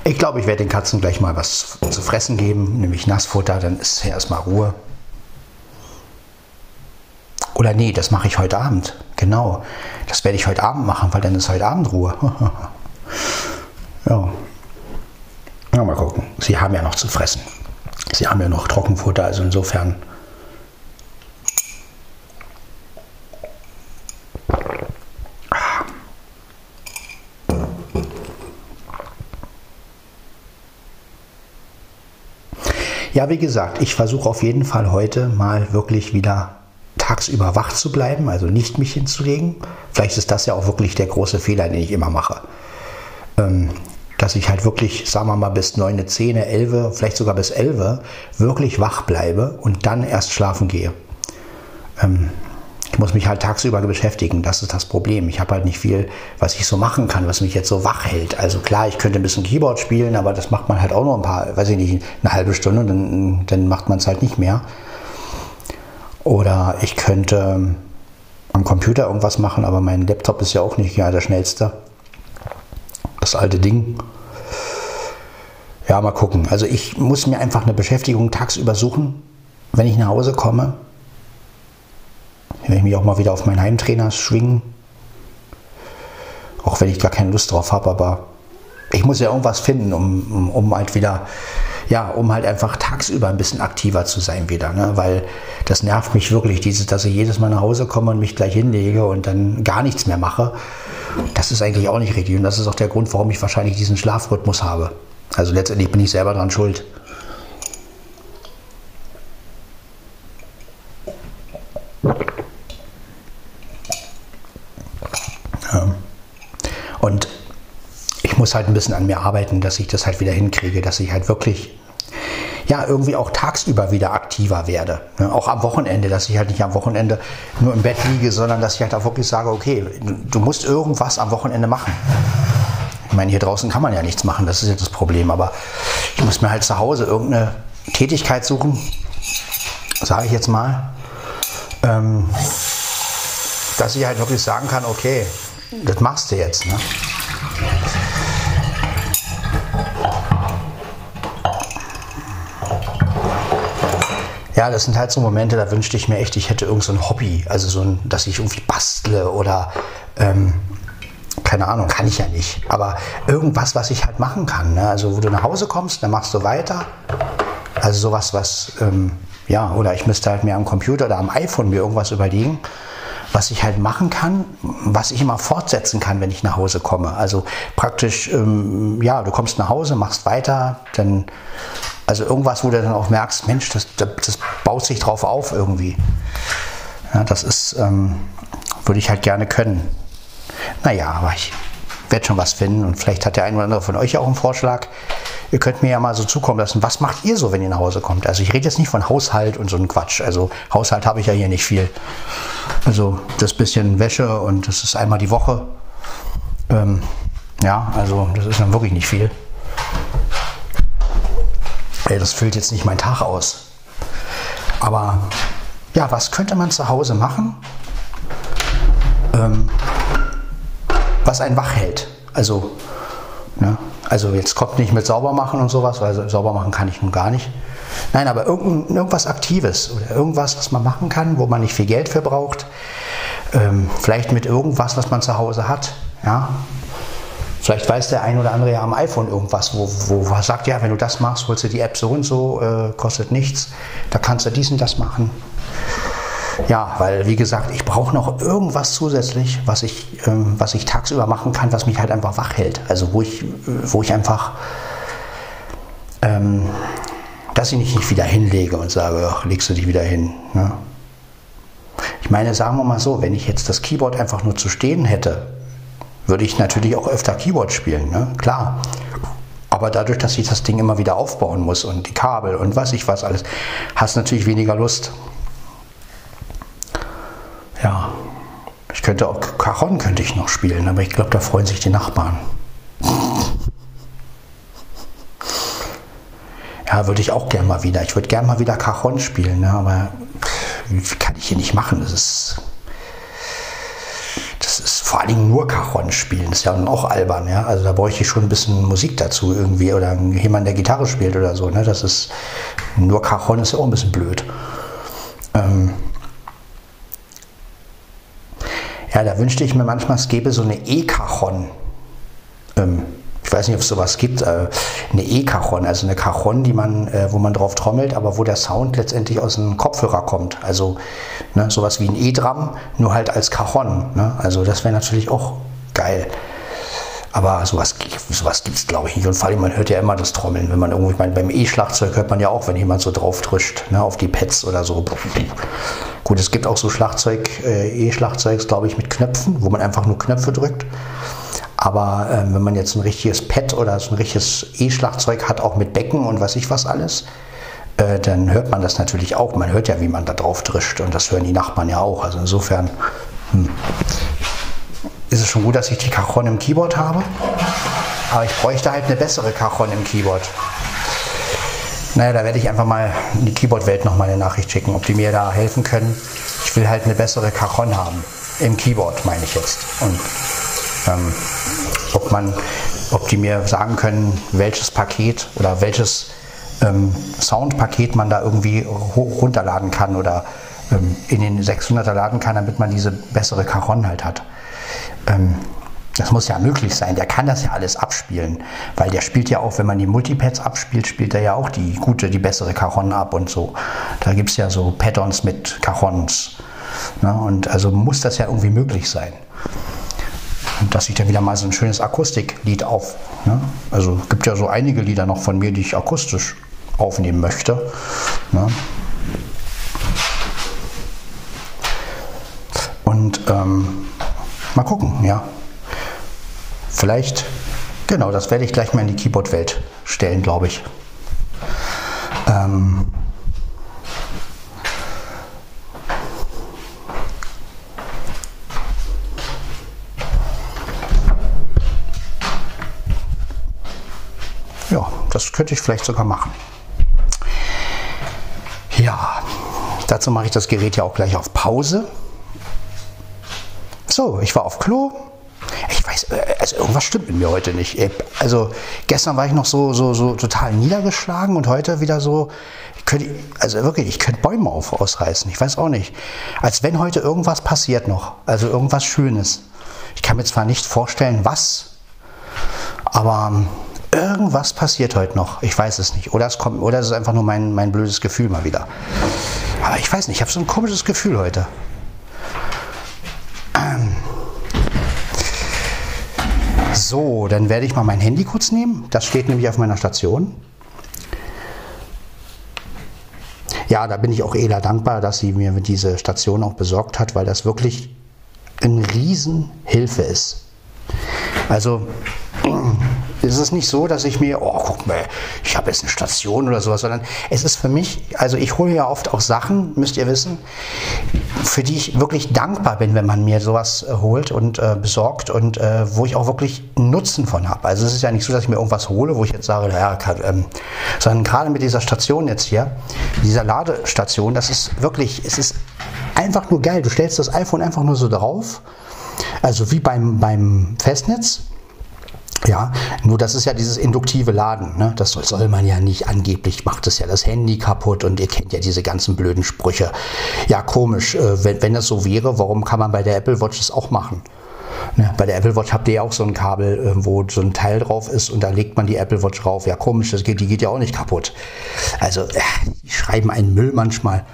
Ich glaube, ich werde den Katzen gleich mal was zu fressen geben, nämlich Nassfutter, dann ist hier erstmal Ruhe. Oder nee, das mache ich heute Abend. Genau, das werde ich heute Abend machen, weil dann ist heute Abend Ruhe. Ja. ja, mal gucken. Sie haben ja noch zu fressen. Sie haben ja noch Trockenfutter, also insofern. Ja, wie gesagt, ich versuche auf jeden Fall heute mal wirklich wieder tagsüber wach zu bleiben, also nicht mich hinzulegen. Vielleicht ist das ja auch wirklich der große Fehler, den ich immer mache. Ähm, dass ich halt wirklich, sagen wir mal, bis 9, 10, 11, vielleicht sogar bis 11 wirklich wach bleibe und dann erst schlafen gehe. Ähm, ich muss mich halt tagsüber beschäftigen, das ist das Problem. Ich habe halt nicht viel, was ich so machen kann, was mich jetzt so wach hält. Also klar, ich könnte ein bisschen Keyboard spielen, aber das macht man halt auch noch ein paar, weiß ich nicht, eine halbe Stunde, dann, dann macht man es halt nicht mehr. Oder ich könnte am Computer irgendwas machen, aber mein Laptop ist ja auch nicht ja, der schnellste das alte Ding. Ja, mal gucken. Also ich muss mir einfach eine Beschäftigung tagsüber suchen, wenn ich nach Hause komme. Wenn ich mich auch mal wieder auf meinen Heimtrainer schwingen. Auch wenn ich gar keine Lust drauf habe, aber ich muss ja irgendwas finden, um, um, um, halt wieder, ja, um halt einfach tagsüber ein bisschen aktiver zu sein wieder. Ne? Weil das nervt mich wirklich, dieses, dass ich jedes Mal nach Hause komme und mich gleich hinlege und dann gar nichts mehr mache. Das ist eigentlich auch nicht richtig. Und das ist auch der Grund, warum ich wahrscheinlich diesen Schlafrhythmus habe. Also letztendlich bin ich selber daran schuld. Und ich muss halt ein bisschen an mir arbeiten, dass ich das halt wieder hinkriege, dass ich halt wirklich ja, irgendwie auch tagsüber wieder aktiver werde. Ne? Auch am Wochenende, dass ich halt nicht am Wochenende nur im Bett liege, sondern dass ich halt auch wirklich sage, okay, du musst irgendwas am Wochenende machen. Ich meine, hier draußen kann man ja nichts machen, das ist ja das Problem, aber ich muss mir halt zu Hause irgendeine Tätigkeit suchen, sage ich jetzt mal, ähm, dass ich halt wirklich sagen kann, okay, das machst du jetzt. Ne? Ja, das sind halt so Momente, da wünschte ich mir echt, ich hätte irgend so Hobby, also so ein, dass ich irgendwie bastle oder ähm, keine Ahnung, kann ich ja nicht. Aber irgendwas, was ich halt machen kann. Ne? Also wo du nach Hause kommst, dann machst du weiter. Also sowas, was, ähm, ja, oder ich müsste halt mir am Computer oder am iPhone mir irgendwas überlegen, was ich halt machen kann, was ich immer fortsetzen kann, wenn ich nach Hause komme. Also praktisch, ähm, ja, du kommst nach Hause, machst weiter, dann also irgendwas, wo du dann auch merkst, Mensch, das, das baut sich drauf auf irgendwie. Ja, das ist, ähm, würde ich halt gerne können. Naja, aber ich werde schon was finden und vielleicht hat der ein oder andere von euch auch einen Vorschlag. ihr könnt mir ja mal so zukommen lassen, was macht ihr so, wenn ihr nach Hause kommt? Also ich rede jetzt nicht von Haushalt und so ein Quatsch. Also Haushalt habe ich ja hier nicht viel. Also das bisschen Wäsche und das ist einmal die Woche. Ähm, ja, also das ist dann wirklich nicht viel. Das füllt jetzt nicht meinen Tag aus. Aber ja, was könnte man zu Hause machen, ähm, was einen wach hält? Also, ne? also jetzt kommt nicht mit sauber machen und sowas, weil sauber machen kann ich nun gar nicht. Nein, aber irgend, irgendwas Aktives oder irgendwas, was man machen kann, wo man nicht viel Geld für braucht. Ähm, vielleicht mit irgendwas, was man zu Hause hat. Ja? Vielleicht weiß der ein oder andere ja am iPhone irgendwas, wo, wo er sagt, ja, wenn du das machst, holst du die App so und so, äh, kostet nichts. Da kannst du dies und das machen. Ja, weil wie gesagt, ich brauche noch irgendwas zusätzlich, was ich, ähm, was ich tagsüber machen kann, was mich halt einfach wach hält. Also wo ich, wo ich einfach, ähm, dass ich mich nicht wieder hinlege und sage, ach, legst du dich wieder hin. Ne? Ich meine, sagen wir mal so, wenn ich jetzt das Keyboard einfach nur zu stehen hätte, würde ich natürlich auch öfter Keyboard spielen, ne? klar. Aber dadurch, dass ich das Ding immer wieder aufbauen muss und die Kabel und was ich was alles, hast natürlich weniger Lust. Ja, ich könnte auch Cajon könnte ich noch spielen, aber ich glaube, da freuen sich die Nachbarn. Ja, würde ich auch gern mal wieder. Ich würde gern mal wieder Cajon spielen, ne? aber kann ich hier nicht machen. Das ist, vor allen Dingen nur Cajon spielen. Ist ja auch albern. Ja? Also da bräuchte ich schon ein bisschen Musik dazu irgendwie oder jemand, der Gitarre spielt oder so. Ne? Das ist nur Cajon ist ja auch ein bisschen blöd. Ähm, Ja, da wünschte ich mir manchmal, es gäbe so eine E-Cajon. Ähm, ich weiß nicht, ob es sowas gibt, äh, eine E-Cajon, also eine Cajon, die man, äh, wo man drauf trommelt, aber wo der Sound letztendlich aus dem Kopfhörer kommt. Also ne, sowas wie ein E-Drum, nur halt als Cajon. Ne? Also das wäre natürlich auch geil. Aber sowas, sowas gibt es, glaube ich, nicht. Und vor allem, man hört ja immer das Trommeln. Wenn man irgendwie, ich meine, beim E-Schlagzeug hört man ja auch, wenn jemand so drauf trischt, ne, auf die Pads oder so. Gut, es gibt auch so Schlagzeug, äh, E-Schlagzeugs, glaube ich, mit Knöpfen, wo man einfach nur Knöpfe drückt. Aber äh, wenn man jetzt ein richtiges Pad oder so ein richtiges E-Schlagzeug hat, auch mit Becken und was ich was alles, äh, dann hört man das natürlich auch. Man hört ja, wie man da drauf drischt und das hören die Nachbarn ja auch. Also insofern. Hm ist es schon gut, dass ich die Cajon im Keyboard habe. Aber ich bräuchte halt eine bessere Cajon im Keyboard. Naja, da werde ich einfach mal in die Keyboard-Welt nochmal eine Nachricht schicken, ob die mir da helfen können. Ich will halt eine bessere Cajon haben. Im Keyboard meine ich jetzt. Und ähm, ob man, ob die mir sagen können, welches Paket oder welches ähm, Soundpaket man da irgendwie runterladen kann oder ähm, in den 600er laden kann, damit man diese bessere Cajon halt hat. Ähm, das muss ja möglich sein. Der kann das ja alles abspielen, weil der spielt ja auch, wenn man die Multipads abspielt, spielt er ja auch die gute, die bessere Cajon ab und so. Da gibt es ja so Patterns mit Cajons. Ne? Und also muss das ja irgendwie möglich sein. Und dass ich dann wieder mal so ein schönes Akustiklied auf. Ne? Also gibt ja so einige Lieder noch von mir, die ich akustisch aufnehmen möchte. Ne? Und ähm, Mal gucken, ja. Vielleicht, genau, das werde ich gleich mal in die Keyboard-Welt stellen, glaube ich. Ähm, könnte ich vielleicht sogar machen. Ja, dazu mache ich das Gerät ja auch gleich auf Pause. So, ich war auf Klo. Ich weiß, äh, also irgendwas stimmt mit mir heute nicht. Also gestern war ich noch so, so, so total niedergeschlagen und heute wieder so, ich könnte, also wirklich, ich könnte Bäume auf, ausreißen. Ich weiß auch nicht. Als wenn heute irgendwas passiert noch. Also irgendwas Schönes. Ich kann mir zwar nicht vorstellen, was, aber ähm, irgendwas passiert heute noch. Ich weiß es nicht. Oder es kommt, oder es ist einfach nur mein, mein blödes Gefühl mal wieder. Aber ich weiß nicht, ich habe so ein komisches Gefühl heute. So, dann werde ich mal mein Handy kurz nehmen. Das steht nämlich auf meiner Station. Ja, da bin ich auch Ela dankbar, dass sie mir diese Station auch besorgt hat, weil das wirklich eine Riesenhilfe ist. Also, es ist nicht so, dass ich mir, oh, guck mal, ich habe jetzt eine Station oder sowas, sondern es ist für mich, also ich hole ja oft auch Sachen, müsst ihr wissen, für die ich wirklich dankbar bin, wenn man mir sowas äh, holt und äh, besorgt und äh, wo ich auch wirklich Nutzen von habe. Also es ist ja nicht so, dass ich mir irgendwas hole, wo ich jetzt sage, naja, ähm, sondern gerade mit dieser Station jetzt hier, dieser Ladestation, das ist wirklich, es ist einfach nur geil. Du stellst das iPhone einfach nur so drauf, also wie beim, beim Festnetz ja, nur das ist ja dieses induktive Laden. Ne? Das soll man ja nicht. Angeblich macht es ja das Handy kaputt und ihr kennt ja diese ganzen blöden Sprüche. Ja, komisch. Äh, wenn, wenn das so wäre, warum kann man bei der Apple Watch das auch machen? Ne? Bei der Apple Watch habt ihr ja auch so ein Kabel, äh, wo so ein Teil drauf ist und da legt man die Apple Watch drauf. Ja, komisch, das geht, die geht ja auch nicht kaputt. Also, äh, die schreiben einen Müll manchmal.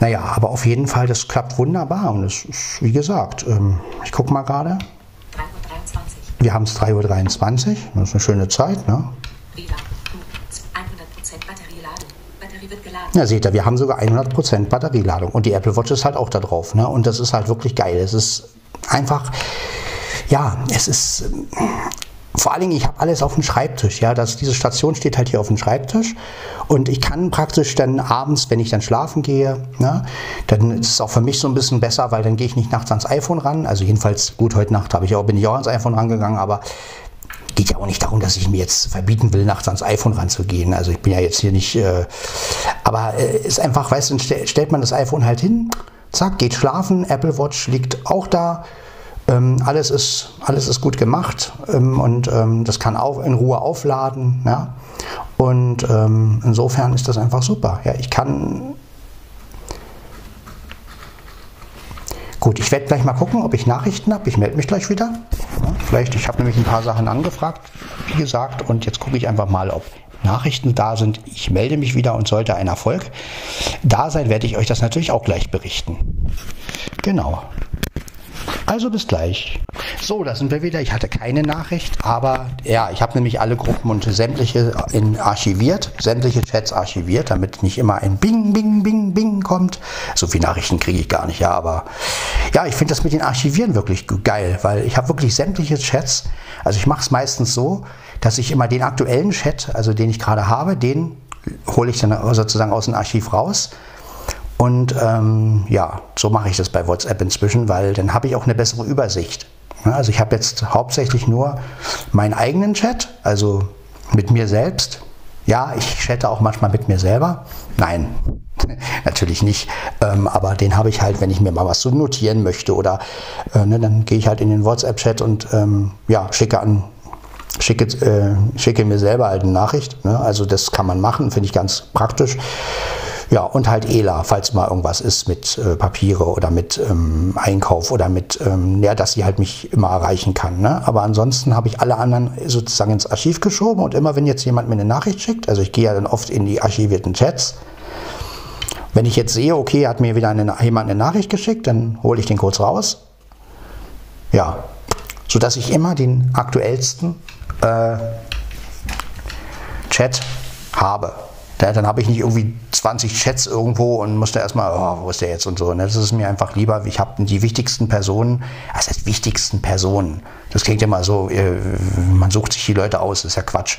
Naja, aber auf jeden Fall, das klappt wunderbar und es ist, wie gesagt, ähm, ich gucke mal gerade. Wir haben es 3.23 Uhr, das ist eine schöne Zeit. Ne? Ja, seht ihr, wir haben sogar 100% Batterieladung und die Apple Watch ist halt auch da drauf. Ne? Und das ist halt wirklich geil. Es ist einfach, ja, es ist vor allen Dingen, ich habe alles auf dem Schreibtisch. Ja, das, diese Station steht halt hier auf dem Schreibtisch und ich kann praktisch dann abends, wenn ich dann schlafen gehe, ne, dann ist es auch für mich so ein bisschen besser, weil dann gehe ich nicht nachts ans iPhone ran. Also jedenfalls, gut, heute Nacht habe ich auch, bin ich auch ans iPhone rangegangen, aber geht ja auch nicht darum, dass ich mir jetzt verbieten will, nachts ans iPhone ranzugehen. Also ich bin ja jetzt hier nicht, äh, aber äh, ist einfach, weißt du, stellt man das iPhone halt hin, zack, geht schlafen, Apple Watch liegt auch da ähm, alles, ist, alles ist gut gemacht ähm, und ähm, das kann auch in Ruhe aufladen. Ja? Und ähm, insofern ist das einfach super. Ja, ich kann. Gut, ich werde gleich mal gucken, ob ich Nachrichten habe. Ich melde mich gleich wieder. Ja, vielleicht, ich habe nämlich ein paar Sachen angefragt, wie gesagt, und jetzt gucke ich einfach mal, ob Nachrichten da sind. Ich melde mich wieder und sollte ein Erfolg da sein, werde ich euch das natürlich auch gleich berichten. Genau. Also bis gleich. So, da sind wir wieder. Ich hatte keine Nachricht, aber ja, ich habe nämlich alle Gruppen und sämtliche in archiviert, sämtliche Chats archiviert, damit nicht immer ein Bing, Bing, Bing, Bing kommt. So viele Nachrichten kriege ich gar nicht, ja, aber ja, ich finde das mit den Archivieren wirklich geil, weil ich habe wirklich sämtliche Chats. Also ich mache es meistens so, dass ich immer den aktuellen Chat, also den ich gerade habe, den hole ich dann sozusagen aus dem Archiv raus und ähm, ja, so mache ich das bei WhatsApp inzwischen, weil dann habe ich auch eine bessere Übersicht. Also ich habe jetzt hauptsächlich nur meinen eigenen Chat, also mit mir selbst. Ja, ich chatte auch manchmal mit mir selber. Nein, natürlich nicht. Ähm, aber den habe ich halt, wenn ich mir mal was so notieren möchte oder äh, ne, dann gehe ich halt in den WhatsApp-Chat und ähm, ja, schicke an schicke, äh, schicke mir selber halt eine Nachricht. Ne? Also das kann man machen, finde ich ganz praktisch. Ja, und halt ELA, falls mal irgendwas ist mit äh, Papiere oder mit ähm, Einkauf oder mit, ähm, ja, dass sie halt mich immer erreichen kann. Ne? Aber ansonsten habe ich alle anderen sozusagen ins Archiv geschoben und immer wenn jetzt jemand mir eine Nachricht schickt, also ich gehe ja dann oft in die archivierten Chats, wenn ich jetzt sehe, okay, hat mir wieder eine, jemand eine Nachricht geschickt, dann hole ich den kurz raus. Ja, sodass ich immer den aktuellsten äh, Chat habe. Ja, dann habe ich nicht irgendwie 20 Chats irgendwo und musste erstmal, oh, wo ist der jetzt und so. Ne? Das ist mir einfach lieber, ich habe die wichtigsten Personen, das heißt wichtigsten Personen. Das klingt ja mal so, äh, man sucht sich die Leute aus, ist ja Quatsch.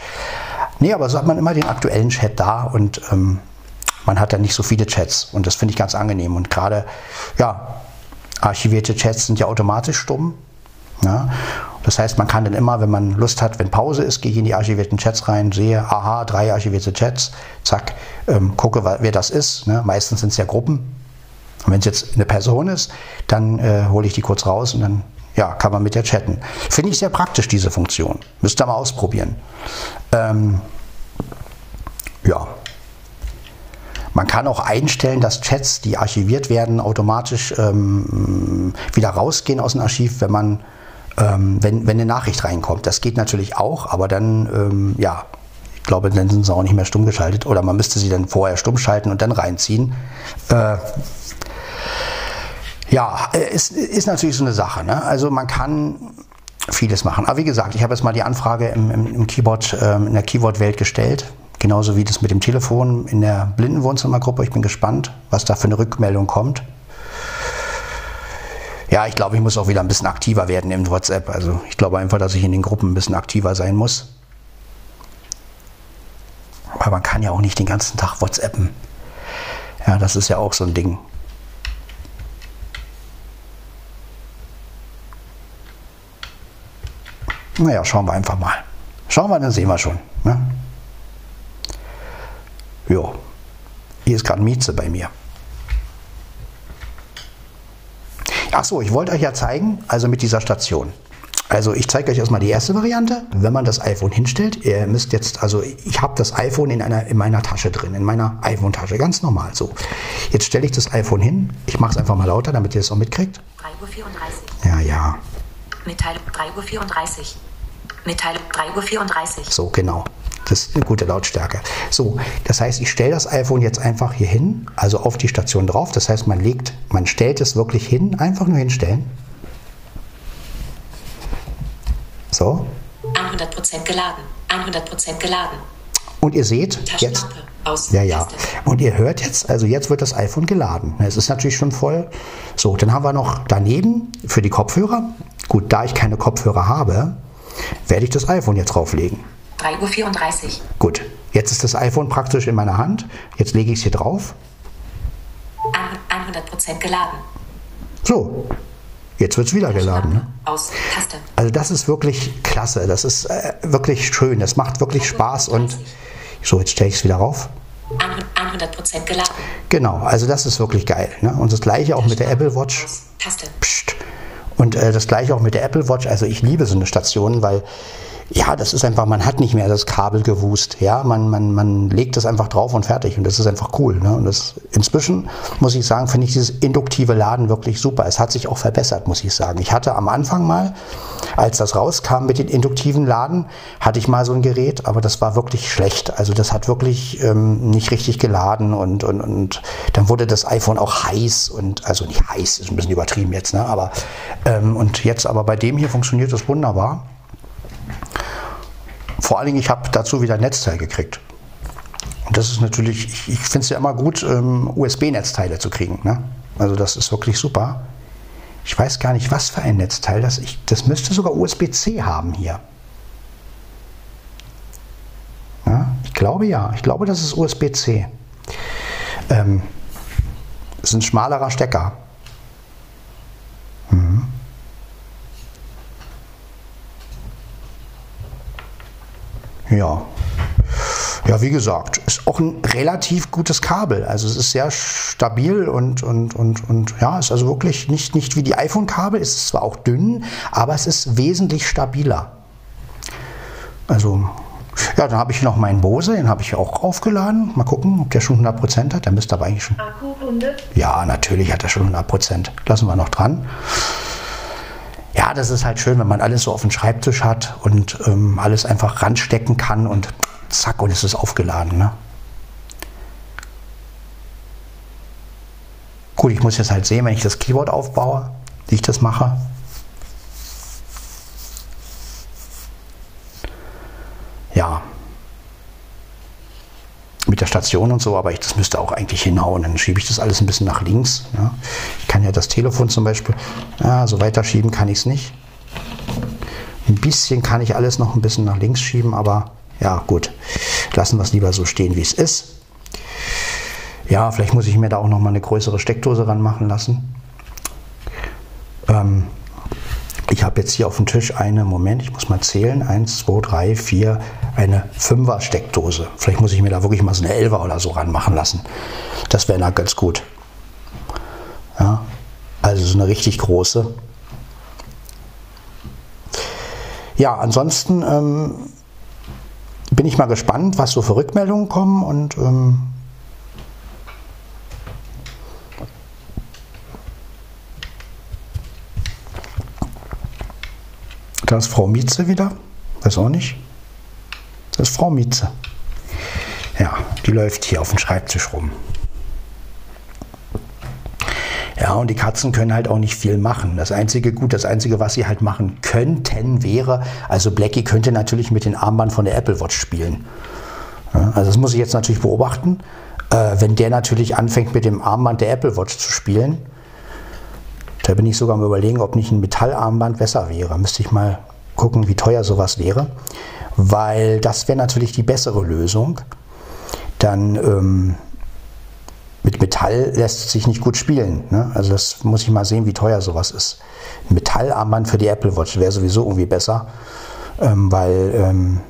Nee, aber so hat man immer den aktuellen Chat da und ähm, man hat dann nicht so viele Chats und das finde ich ganz angenehm. Und gerade, ja, archivierte Chats sind ja automatisch stumm. Ja? Das heißt, man kann dann immer, wenn man Lust hat, wenn Pause ist, gehe ich in die archivierten Chats rein, sehe, aha, drei archivierte Chats, zack, ähm, gucke, wer das ist. Ne? Meistens sind es ja Gruppen. Und wenn es jetzt eine Person ist, dann äh, hole ich die kurz raus und dann ja, kann man mit der chatten. Finde ich sehr praktisch, diese Funktion. Müsst ihr mal ausprobieren. Ähm, ja. Man kann auch einstellen, dass Chats, die archiviert werden, automatisch ähm, wieder rausgehen aus dem Archiv, wenn man ähm, wenn, wenn eine Nachricht reinkommt. Das geht natürlich auch, aber dann, ähm, ja, ich glaube, dann sind sie auch nicht mehr stumm geschaltet oder man müsste sie dann vorher stumm schalten und dann reinziehen. Äh, ja, ist, ist natürlich so eine Sache. Ne? Also man kann vieles machen. Aber wie gesagt, ich habe jetzt mal die Anfrage im, im, im Keyboard, ähm, in der Keyword-Welt gestellt. Genauso wie das mit dem Telefon in der Blindenwohnzimmergruppe. Ich bin gespannt, was da für eine Rückmeldung kommt. Ja, ich glaube, ich muss auch wieder ein bisschen aktiver werden im WhatsApp. Also ich glaube einfach, dass ich in den Gruppen ein bisschen aktiver sein muss. Aber man kann ja auch nicht den ganzen Tag WhatsAppen. Ja, das ist ja auch so ein Ding. Naja, schauen wir einfach mal. Schauen wir, dann sehen wir schon. Ne? Jo, hier ist gerade Mieze bei mir. Achso, ich wollte euch ja zeigen, also mit dieser Station. Also ich zeige euch erstmal die erste Variante. Wenn man das iPhone hinstellt, ihr müsst jetzt, also ich habe das iPhone in, einer, in meiner Tasche drin, in meiner iPhone-Tasche, ganz normal so. Jetzt stelle ich das iPhone hin, ich mache es einfach mal lauter, damit ihr es auch mitkriegt. 3.34 Uhr. Ja, ja, Mitteilung 3.34 Uhr. Mitteilung 3.34 Uhr. so genau. Das ist eine gute Lautstärke. So, das heißt, ich stelle das iPhone jetzt einfach hier hin, also auf die Station drauf. Das heißt, man legt, man stellt es wirklich hin, einfach nur hinstellen. So, 100% geladen. 100% geladen. und ihr seht jetzt. Aus. Ja, ja. Und ihr hört jetzt, also jetzt wird das iPhone geladen. Es ist natürlich schon voll. So, dann haben wir noch daneben für die Kopfhörer. Gut, da ich keine Kopfhörer habe, werde ich das iPhone jetzt drauflegen. 3.34 Uhr. Gut, jetzt ist das iPhone praktisch in meiner Hand. Jetzt lege ich es hier drauf. 100% geladen. So, jetzt wird es wieder geladen. Ne? Aus. Taste. Also das ist wirklich klasse. Das ist äh, wirklich schön. Das macht wirklich Spaß. Und so, jetzt stelle ich es wieder rauf. 100% geladen. Genau, also das ist wirklich geil. Ne? Und das gleiche auch mit der Apple Watch. Taste. Psst. Und äh, das gleiche auch mit der Apple Watch. Also ich liebe so eine Station, weil ja, das ist einfach, man hat nicht mehr das Kabel gewust. Ja, man, man, man legt es einfach drauf und fertig. Und das ist einfach cool. Ne? Und das, inzwischen, muss ich sagen, finde ich dieses induktive Laden wirklich super. Es hat sich auch verbessert, muss ich sagen. Ich hatte am Anfang mal, als das rauskam mit den induktiven Laden, hatte ich mal so ein Gerät, aber das war wirklich schlecht. Also das hat wirklich ähm, nicht richtig geladen und, und, und dann wurde das iPhone auch heiß und also nicht heiß, ist ein bisschen übertrieben jetzt, ne? Aber ähm, und jetzt aber bei dem hier funktioniert das wunderbar. Vor allen Dingen, ich habe dazu wieder ein Netzteil gekriegt. Und das ist natürlich, ich, ich finde es ja immer gut, ähm, USB-Netzteile zu kriegen. Ne? Also das ist wirklich super. Ich weiß gar nicht, was für ein Netzteil das ich. Das müsste sogar USB-C haben hier. Ja, ich glaube ja. Ich glaube, das ist USB-C. Ähm, ist ein schmalerer Stecker. Ja. Ja, wie gesagt, ist auch ein relativ gutes Kabel. Also es ist sehr stabil und, und, und, und ja, ist also wirklich nicht, nicht wie die iPhone-Kabel, es ist zwar auch dünn, aber es ist wesentlich stabiler. Also, ja, dann habe ich noch meinen Bose, den habe ich auch aufgeladen. Mal gucken, ob der schon 100% hat. Der müsste aber eigentlich schon. Akkurunde. Ja, natürlich hat er schon 100%. Lassen wir noch dran. Ja, das ist halt schön, wenn man alles so auf dem Schreibtisch hat und ähm, alles einfach ranstecken kann und zack, und es ist aufgeladen. Ne? Gut, ich muss jetzt halt sehen, wenn ich das Keyboard aufbaue, wie ich das mache. Ja. Mit der Station und so, aber ich, das müsste auch eigentlich hinhauen. Dann schiebe ich das alles ein bisschen nach links. Ne? Ich kann ja das Telefon zum Beispiel, ja, so weiter schieben kann ich es nicht. Ein bisschen kann ich alles noch ein bisschen nach links schieben, aber ja, gut. Lassen wir es lieber so stehen, wie es ist. Ja, vielleicht muss ich mir da auch noch mal eine größere Steckdose ranmachen lassen. Ähm, ich habe jetzt hier auf dem Tisch eine, Moment, ich muss mal zählen, 1, 2, 3, 4, eine 5er Steckdose. Vielleicht muss ich mir da wirklich mal so eine 11er oder so ranmachen lassen. Das wäre dann ganz gut. Ja, also so eine richtig große. Ja, ansonsten ähm, bin ich mal gespannt, was so für Rückmeldungen kommen und ähm, da ist Frau Mietze wieder, weiß auch nicht. Das ist Frau Mietze. Ja, die läuft hier auf dem Schreibtisch rum. Ja, und die Katzen können halt auch nicht viel machen. Das einzige gut, das einzige, was sie halt machen könnten, wäre, also Blackie könnte natürlich mit den Armband von der Apple Watch spielen. Ja, also das muss ich jetzt natürlich beobachten. Äh, wenn der natürlich anfängt mit dem Armband der Apple Watch zu spielen, Da bin ich sogar am überlegen, ob nicht ein Metallarmband besser wäre. Müsste ich mal gucken, wie teuer sowas wäre. Weil das wäre natürlich die bessere Lösung. Dann ähm, mit Metall lässt sich nicht gut spielen. Ne? Also das muss ich mal sehen, wie teuer sowas ist. Ein Metallarmband für die Apple Watch wäre sowieso irgendwie besser, ähm, weil ähm,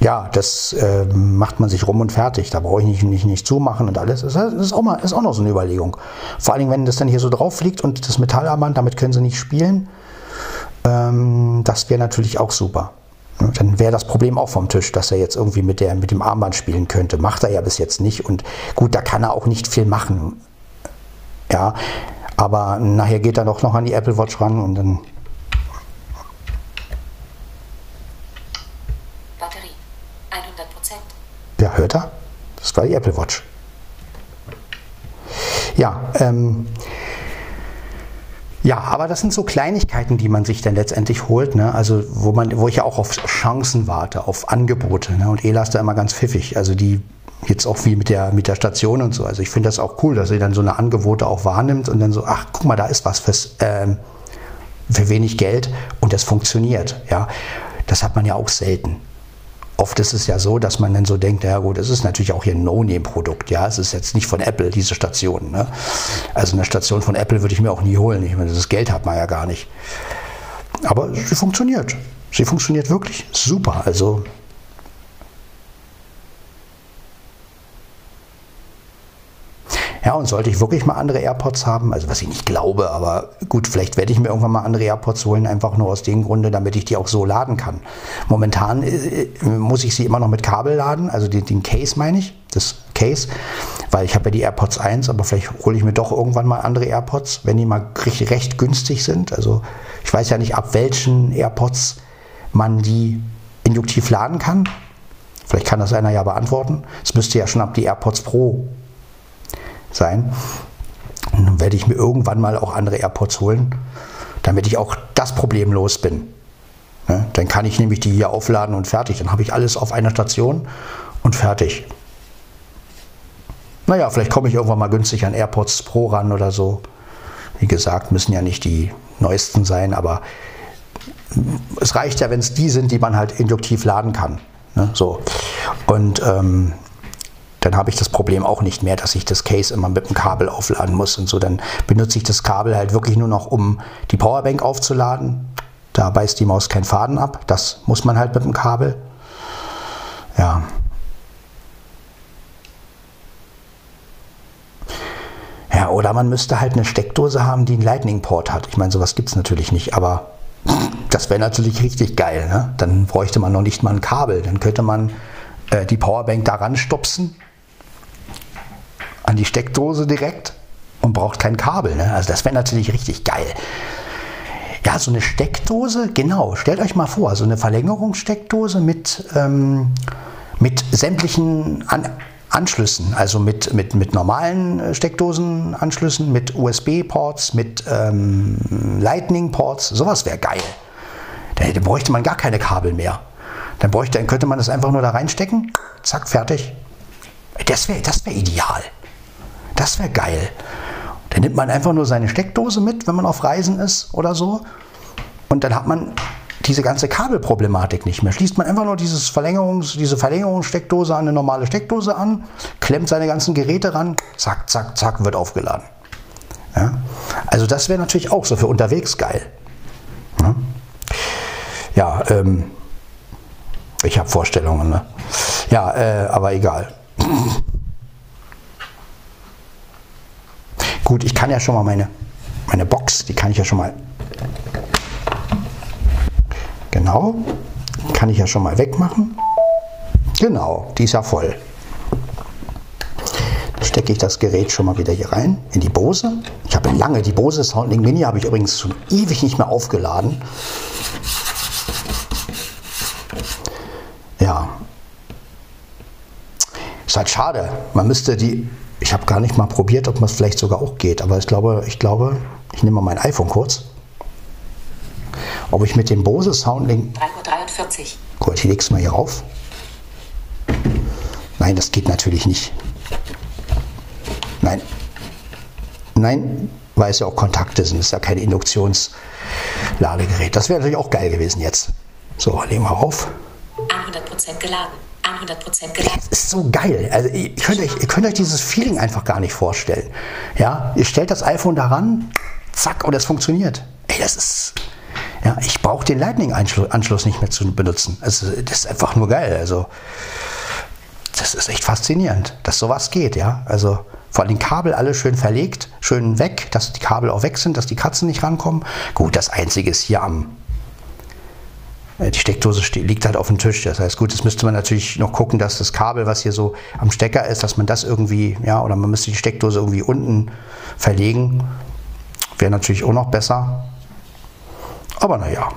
ja, das äh, macht man sich rum und fertig. Da brauche ich nicht, nicht, nicht zumachen und alles. Das ist auch, mal, ist auch noch so eine Überlegung. Vor allem, wenn das dann hier so drauf liegt und das Metallarmband, damit können sie nicht spielen. Ähm, das wäre natürlich auch super. Dann wäre das Problem auch vom Tisch, dass er jetzt irgendwie mit, der, mit dem Armband spielen könnte. Macht er ja bis jetzt nicht. Und gut, da kann er auch nicht viel machen. Ja, aber nachher geht er doch noch an die Apple Watch ran und dann Batterie. 100 Prozent. Ja, hört er? Das war die Apple Watch. Ja, ähm, ja, aber das sind so Kleinigkeiten, die man sich dann letztendlich holt. Ne? Also wo man, wo ich ja auch auf Chancen warte, auf Angebote. Ne? Und Ela ist da immer ganz pfiffig. Also die jetzt auch wie mit der mit der Station und so. Also ich finde das auch cool, dass sie dann so eine Angebote auch wahrnimmt und dann so, ach guck mal, da ist was fürs ähm, für wenig Geld und das funktioniert. Ja, das hat man ja auch selten. Oft ist es ja so, dass man dann so denkt, ja gut, es ist natürlich auch hier ein No-Name-Produkt, ja, es ist jetzt nicht von Apple, diese Station. Ne? Also eine Station von Apple würde ich mir auch nie holen, ich meine, das Geld hat man ja gar nicht. Aber sie funktioniert. Sie funktioniert wirklich super. Also Ja, und sollte ich wirklich mal andere AirPods haben, also was ich nicht glaube, aber gut, vielleicht werde ich mir irgendwann mal andere AirPods holen, einfach nur aus dem Grunde, damit ich die auch so laden kann. Momentan äh, muss ich sie immer noch mit Kabel laden, also den, den Case meine ich, das Case, weil ich habe ja die AirPods 1, aber vielleicht hole ich mir doch irgendwann mal andere AirPods, wenn die mal recht, recht günstig sind. Also ich weiß ja nicht, ab welchen AirPods man die induktiv laden kann. Vielleicht kann das einer ja beantworten. Es müsste ja schon ab die AirPods Pro sein. Und dann werde ich mir irgendwann mal auch andere AirPods holen, damit ich auch das Problem los bin. Ne? Dann kann ich nämlich die hier aufladen und fertig. Dann habe ich alles auf einer Station und fertig. Naja, vielleicht komme ich irgendwann mal günstig an AirPods Pro ran oder so. Wie gesagt, müssen ja nicht die neuesten sein, aber es reicht ja, wenn es die sind, die man halt induktiv laden kann. Ne? So. Und ähm, dann habe ich das Problem auch nicht mehr, dass ich das Case immer mit dem Kabel aufladen muss und so. Dann benutze ich das Kabel halt wirklich nur noch, um die Powerbank aufzuladen. Da beißt die Maus keinen Faden ab. Das muss man halt mit dem Kabel. Ja. Ja, oder man müsste halt eine Steckdose haben, die einen Lightning-Port hat. Ich meine, sowas gibt es natürlich nicht, aber das wäre natürlich richtig geil. Ne? Dann bräuchte man noch nicht mal ein Kabel. Dann könnte man äh, die Powerbank daran stupsen an die Steckdose direkt und braucht kein Kabel. Ne? Also das wäre natürlich richtig geil. Ja, so eine Steckdose, genau. Stellt euch mal vor, so eine Verlängerungssteckdose mit, ähm, mit sämtlichen An Anschlüssen, also mit, mit, mit normalen äh, Steckdosenanschlüssen, mit USB-Ports, mit ähm, Lightning-Ports, sowas wäre geil. Da, bräuchte man gar keine Kabel mehr. Dann, bräuchte, dann könnte man das einfach nur da reinstecken, zack, fertig. Das wäre das wär ideal. Das wäre geil. Dann nimmt man einfach nur seine Steckdose mit, wenn man auf Reisen ist oder so. Und dann hat man diese ganze Kabelproblematik nicht mehr. Schließt man einfach nur dieses Verlängerungs-, diese Verlängerungssteckdose an eine normale Steckdose an, klemmt seine ganzen Geräte ran, zack, zack, zack, wird aufgeladen. Ja? Also das wäre natürlich auch so für unterwegs geil. Ja, ja ähm, ich habe Vorstellungen. Ne? Ja, äh, aber egal. Gut, ich kann ja schon mal meine, meine Box, die kann ich ja schon mal. Genau, kann ich ja schon mal wegmachen. Genau, die ist ja voll. Dann stecke ich das Gerät schon mal wieder hier rein, in die Bose. Ich habe lange die Bose Soundlink Mini, habe ich übrigens schon ewig nicht mehr aufgeladen. Ja. Ist halt schade. Man müsste die ich habe gar nicht mal probiert, ob es vielleicht sogar auch geht, aber ich glaube, ich glaube, ich nehme mal mein iPhone kurz. Ob ich mit dem Bose Soundlink. 3.43 Uhr. Gut, ich lege es mal hier auf. Nein, das geht natürlich nicht. Nein. Nein, weil es ja auch Kontakte sind. Es ist ja kein Induktionsladegerät. Das wäre natürlich auch geil gewesen jetzt. So, legen wir auf. 100% geladen. 100% geladen. Das ist so geil. Also ihr könnt, euch, ihr könnt euch dieses Feeling einfach gar nicht vorstellen. Ja, ihr stellt das iPhone daran, zack, und es funktioniert. Ey, das ist. Ja, ich brauche den Lightning-Anschluss nicht mehr zu benutzen. Also, das ist einfach nur geil. Also, das ist echt faszinierend, dass sowas geht, ja. Also, vor allem Kabel alle schön verlegt, schön weg, dass die Kabel auch weg sind, dass die Katzen nicht rankommen. Gut, das Einzige ist hier am, die Steckdose liegt halt auf dem Tisch. Das heißt, gut, jetzt müsste man natürlich noch gucken, dass das Kabel, was hier so am Stecker ist, dass man das irgendwie, ja, oder man müsste die Steckdose irgendwie unten verlegen. Wäre natürlich auch noch besser. Aber naja.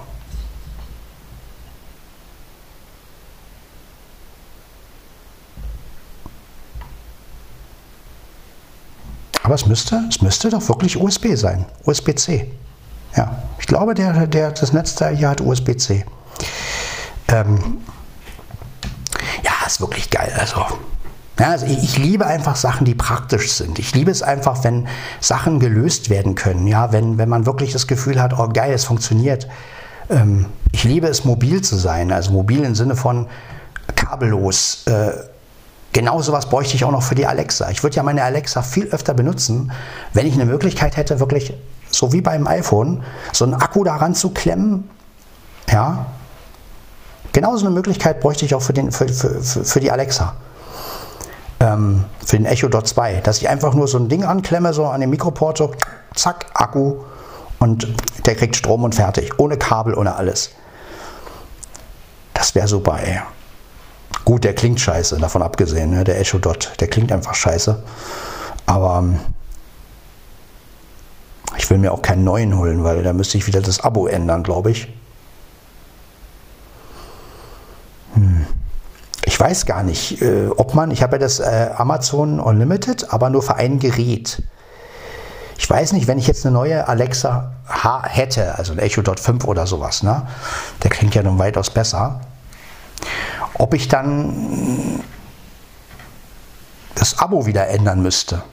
Aber es müsste, es müsste doch wirklich USB sein. USB-C. Ja, ich glaube, der, der, das Netzteil hier hat USB-C. Ähm, ja, ist wirklich geil. Also, ja, also ich, ich, liebe einfach Sachen, die praktisch sind. Ich liebe es einfach, wenn Sachen gelöst werden können. Ja, wenn, wenn man wirklich das Gefühl hat, oh geil, es funktioniert. Ähm, ich liebe es, mobil zu sein. Also mobil im Sinne von kabellos. Äh, genau sowas bräuchte ich auch noch für die Alexa. Ich würde ja meine Alexa viel öfter benutzen, wenn ich eine Möglichkeit hätte, wirklich so wie beim iPhone, so einen Akku daran zu klemmen. Ja, Genauso eine Möglichkeit bräuchte ich auch für, den, für, für, für die Alexa. Ähm, für den Echo Dot 2. Dass ich einfach nur so ein Ding anklemme, so an den Mikroport, so zack, Akku und der kriegt Strom und fertig. Ohne Kabel, ohne alles. Das wäre super, ey. Gut, der klingt scheiße, davon abgesehen, ne? der Echo Dot, der klingt einfach scheiße. Aber ähm, ich will mir auch keinen neuen holen, weil da müsste ich wieder das Abo ändern, glaube ich. Ich weiß gar nicht, äh, ob man, ich habe ja das äh, Amazon Unlimited, aber nur für ein Gerät. Ich weiß nicht, wenn ich jetzt eine neue Alexa H hätte, also ein Echo Dot 5 oder sowas, ne? der klingt ja nun weitaus besser, ob ich dann das Abo wieder ändern müsste.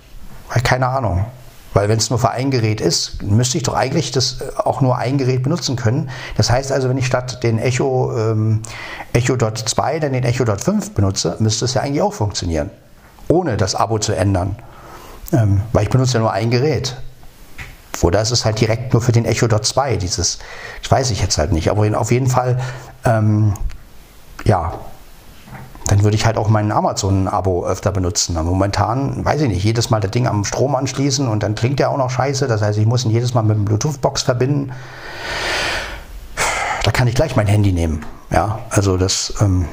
Keine Ahnung. Weil wenn es nur für ein Gerät ist, müsste ich doch eigentlich das äh, auch nur ein Gerät benutzen können. Das heißt also, wenn ich statt den Echo, ähm, Echo Dot 2 dann den Echo Dot 5 benutze, müsste es ja eigentlich auch funktionieren. Ohne das Abo zu ändern. Ähm, weil ich benutze ja nur ein Gerät. Oder ist es halt direkt nur für den Echo Dot 2, dieses, das weiß ich jetzt halt nicht. Aber auf jeden Fall, ähm, ja, dann würde ich halt auch mein Amazon-Abo öfter benutzen. Momentan, weiß ich nicht, jedes Mal das Ding am Strom anschließen und dann klingt der auch noch scheiße. Das heißt, ich muss ihn jedes Mal mit dem Bluetooth-Box verbinden. Da kann ich gleich mein Handy nehmen. Ja, also das. Ähm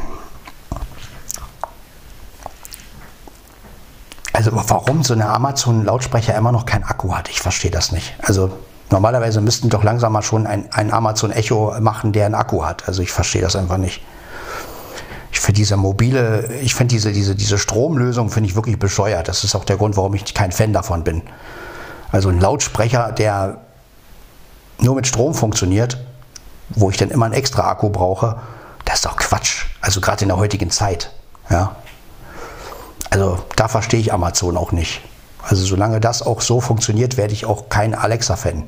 also warum so eine Amazon-Lautsprecher immer noch kein Akku hat, ich verstehe das nicht. Also normalerweise müssten doch langsam mal schon ein, ein Amazon Echo machen, der einen Akku hat. Also ich verstehe das einfach nicht ich finde diese mobile, ich finde diese, diese, diese Stromlösung finde ich wirklich bescheuert. Das ist auch der Grund, warum ich kein Fan davon bin. Also ein Lautsprecher, der nur mit Strom funktioniert, wo ich dann immer einen extra Akku brauche, das ist doch Quatsch. Also gerade in der heutigen Zeit. Ja. Also da verstehe ich Amazon auch nicht. Also solange das auch so funktioniert, werde ich auch kein Alexa-Fan.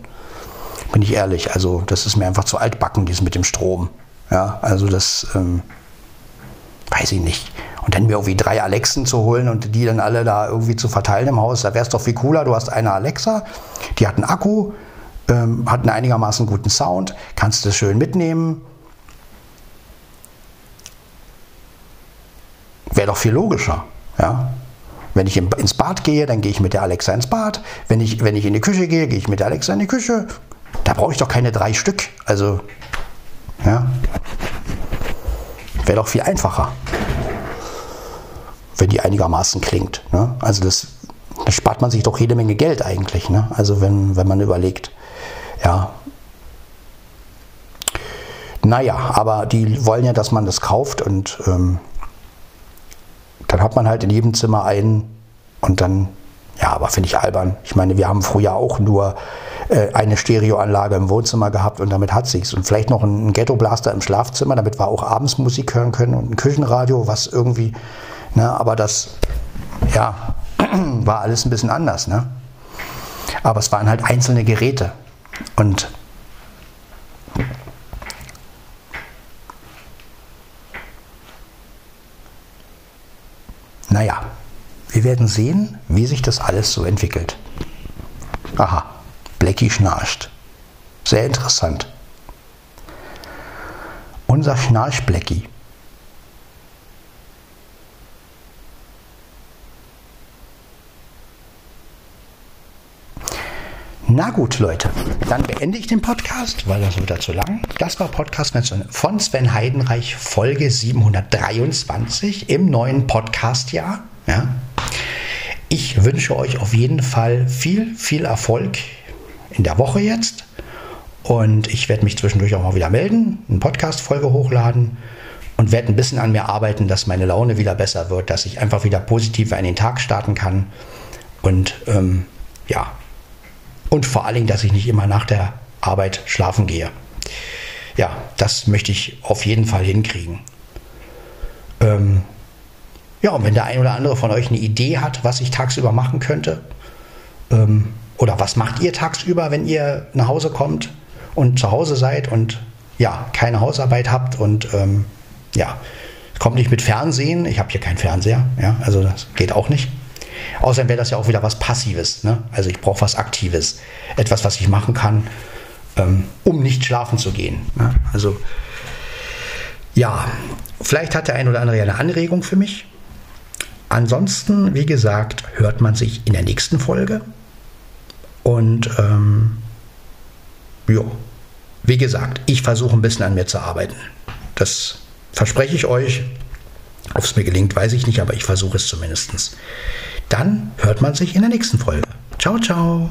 Bin ich ehrlich. Also das ist mir einfach zu altbacken, dieses mit dem Strom. Ja, also das. Ähm, weiß ich nicht. Und dann mir irgendwie drei Alexen zu holen und die dann alle da irgendwie zu verteilen im Haus, da wäre es doch viel cooler. Du hast eine Alexa, die hat einen Akku, ähm, hat einen einigermaßen guten Sound, kannst du schön mitnehmen. Wäre doch viel logischer, ja. Wenn ich ins Bad gehe, dann gehe ich mit der Alexa ins Bad. Wenn ich, wenn ich in die Küche gehe, gehe ich mit der Alexa in die Küche. Da brauche ich doch keine drei Stück. Also, ja. Wäre doch viel einfacher, wenn die einigermaßen klingt. Ne? Also das, das spart man sich doch jede Menge Geld eigentlich. Ne? Also wenn, wenn man überlegt, ja. Naja, aber die wollen ja, dass man das kauft und ähm, dann hat man halt in jedem Zimmer einen und dann, ja, aber finde ich albern. Ich meine, wir haben früher auch nur äh, eine Stereoanlage im Wohnzimmer gehabt und damit hat sich's. Und vielleicht noch ein Ghetto-Blaster im Schlafzimmer, damit wir auch abends Musik hören können und ein Küchenradio, was irgendwie, ne, aber das, ja, war alles ein bisschen anders, ne? Aber es waren halt einzelne Geräte. Und naja, wir werden sehen, wie sich das alles so entwickelt. Aha, Blackie schnarcht. Sehr interessant. Unser Schnarchblecki. Na gut, Leute, dann beende ich den Podcast, weil das wird zu lang. Das war Podcast von Sven Heidenreich, Folge 723 im neuen Podcastjahr. Ja. Ich wünsche euch auf jeden Fall viel, viel Erfolg in der Woche jetzt. Und ich werde mich zwischendurch auch mal wieder melden, eine Podcast-Folge hochladen und werde ein bisschen an mir arbeiten, dass meine Laune wieder besser wird, dass ich einfach wieder positiver in den Tag starten kann. Und ähm, ja, und vor allen Dingen, dass ich nicht immer nach der Arbeit schlafen gehe. Ja, das möchte ich auf jeden Fall hinkriegen. Ähm, ja, und wenn der ein oder andere von euch eine Idee hat, was ich tagsüber machen könnte, ähm, oder was macht ihr tagsüber, wenn ihr nach Hause kommt und zu Hause seid und ja, keine Hausarbeit habt und ähm, ja, kommt nicht mit Fernsehen. Ich habe hier keinen Fernseher, ja, also das geht auch nicht. Außerdem wäre das ja auch wieder was Passives. Ne? Also ich brauche was Aktives. Etwas, was ich machen kann, ähm, um nicht schlafen zu gehen. Ne? Also ja, vielleicht hat der ein oder andere ja eine Anregung für mich. Ansonsten, wie gesagt, hört man sich in der nächsten Folge. Und ähm, ja, wie gesagt, ich versuche ein bisschen an mir zu arbeiten. Das verspreche ich euch. Ob es mir gelingt, weiß ich nicht, aber ich versuche es zumindest. Dann hört man sich in der nächsten Folge. Ciao, ciao.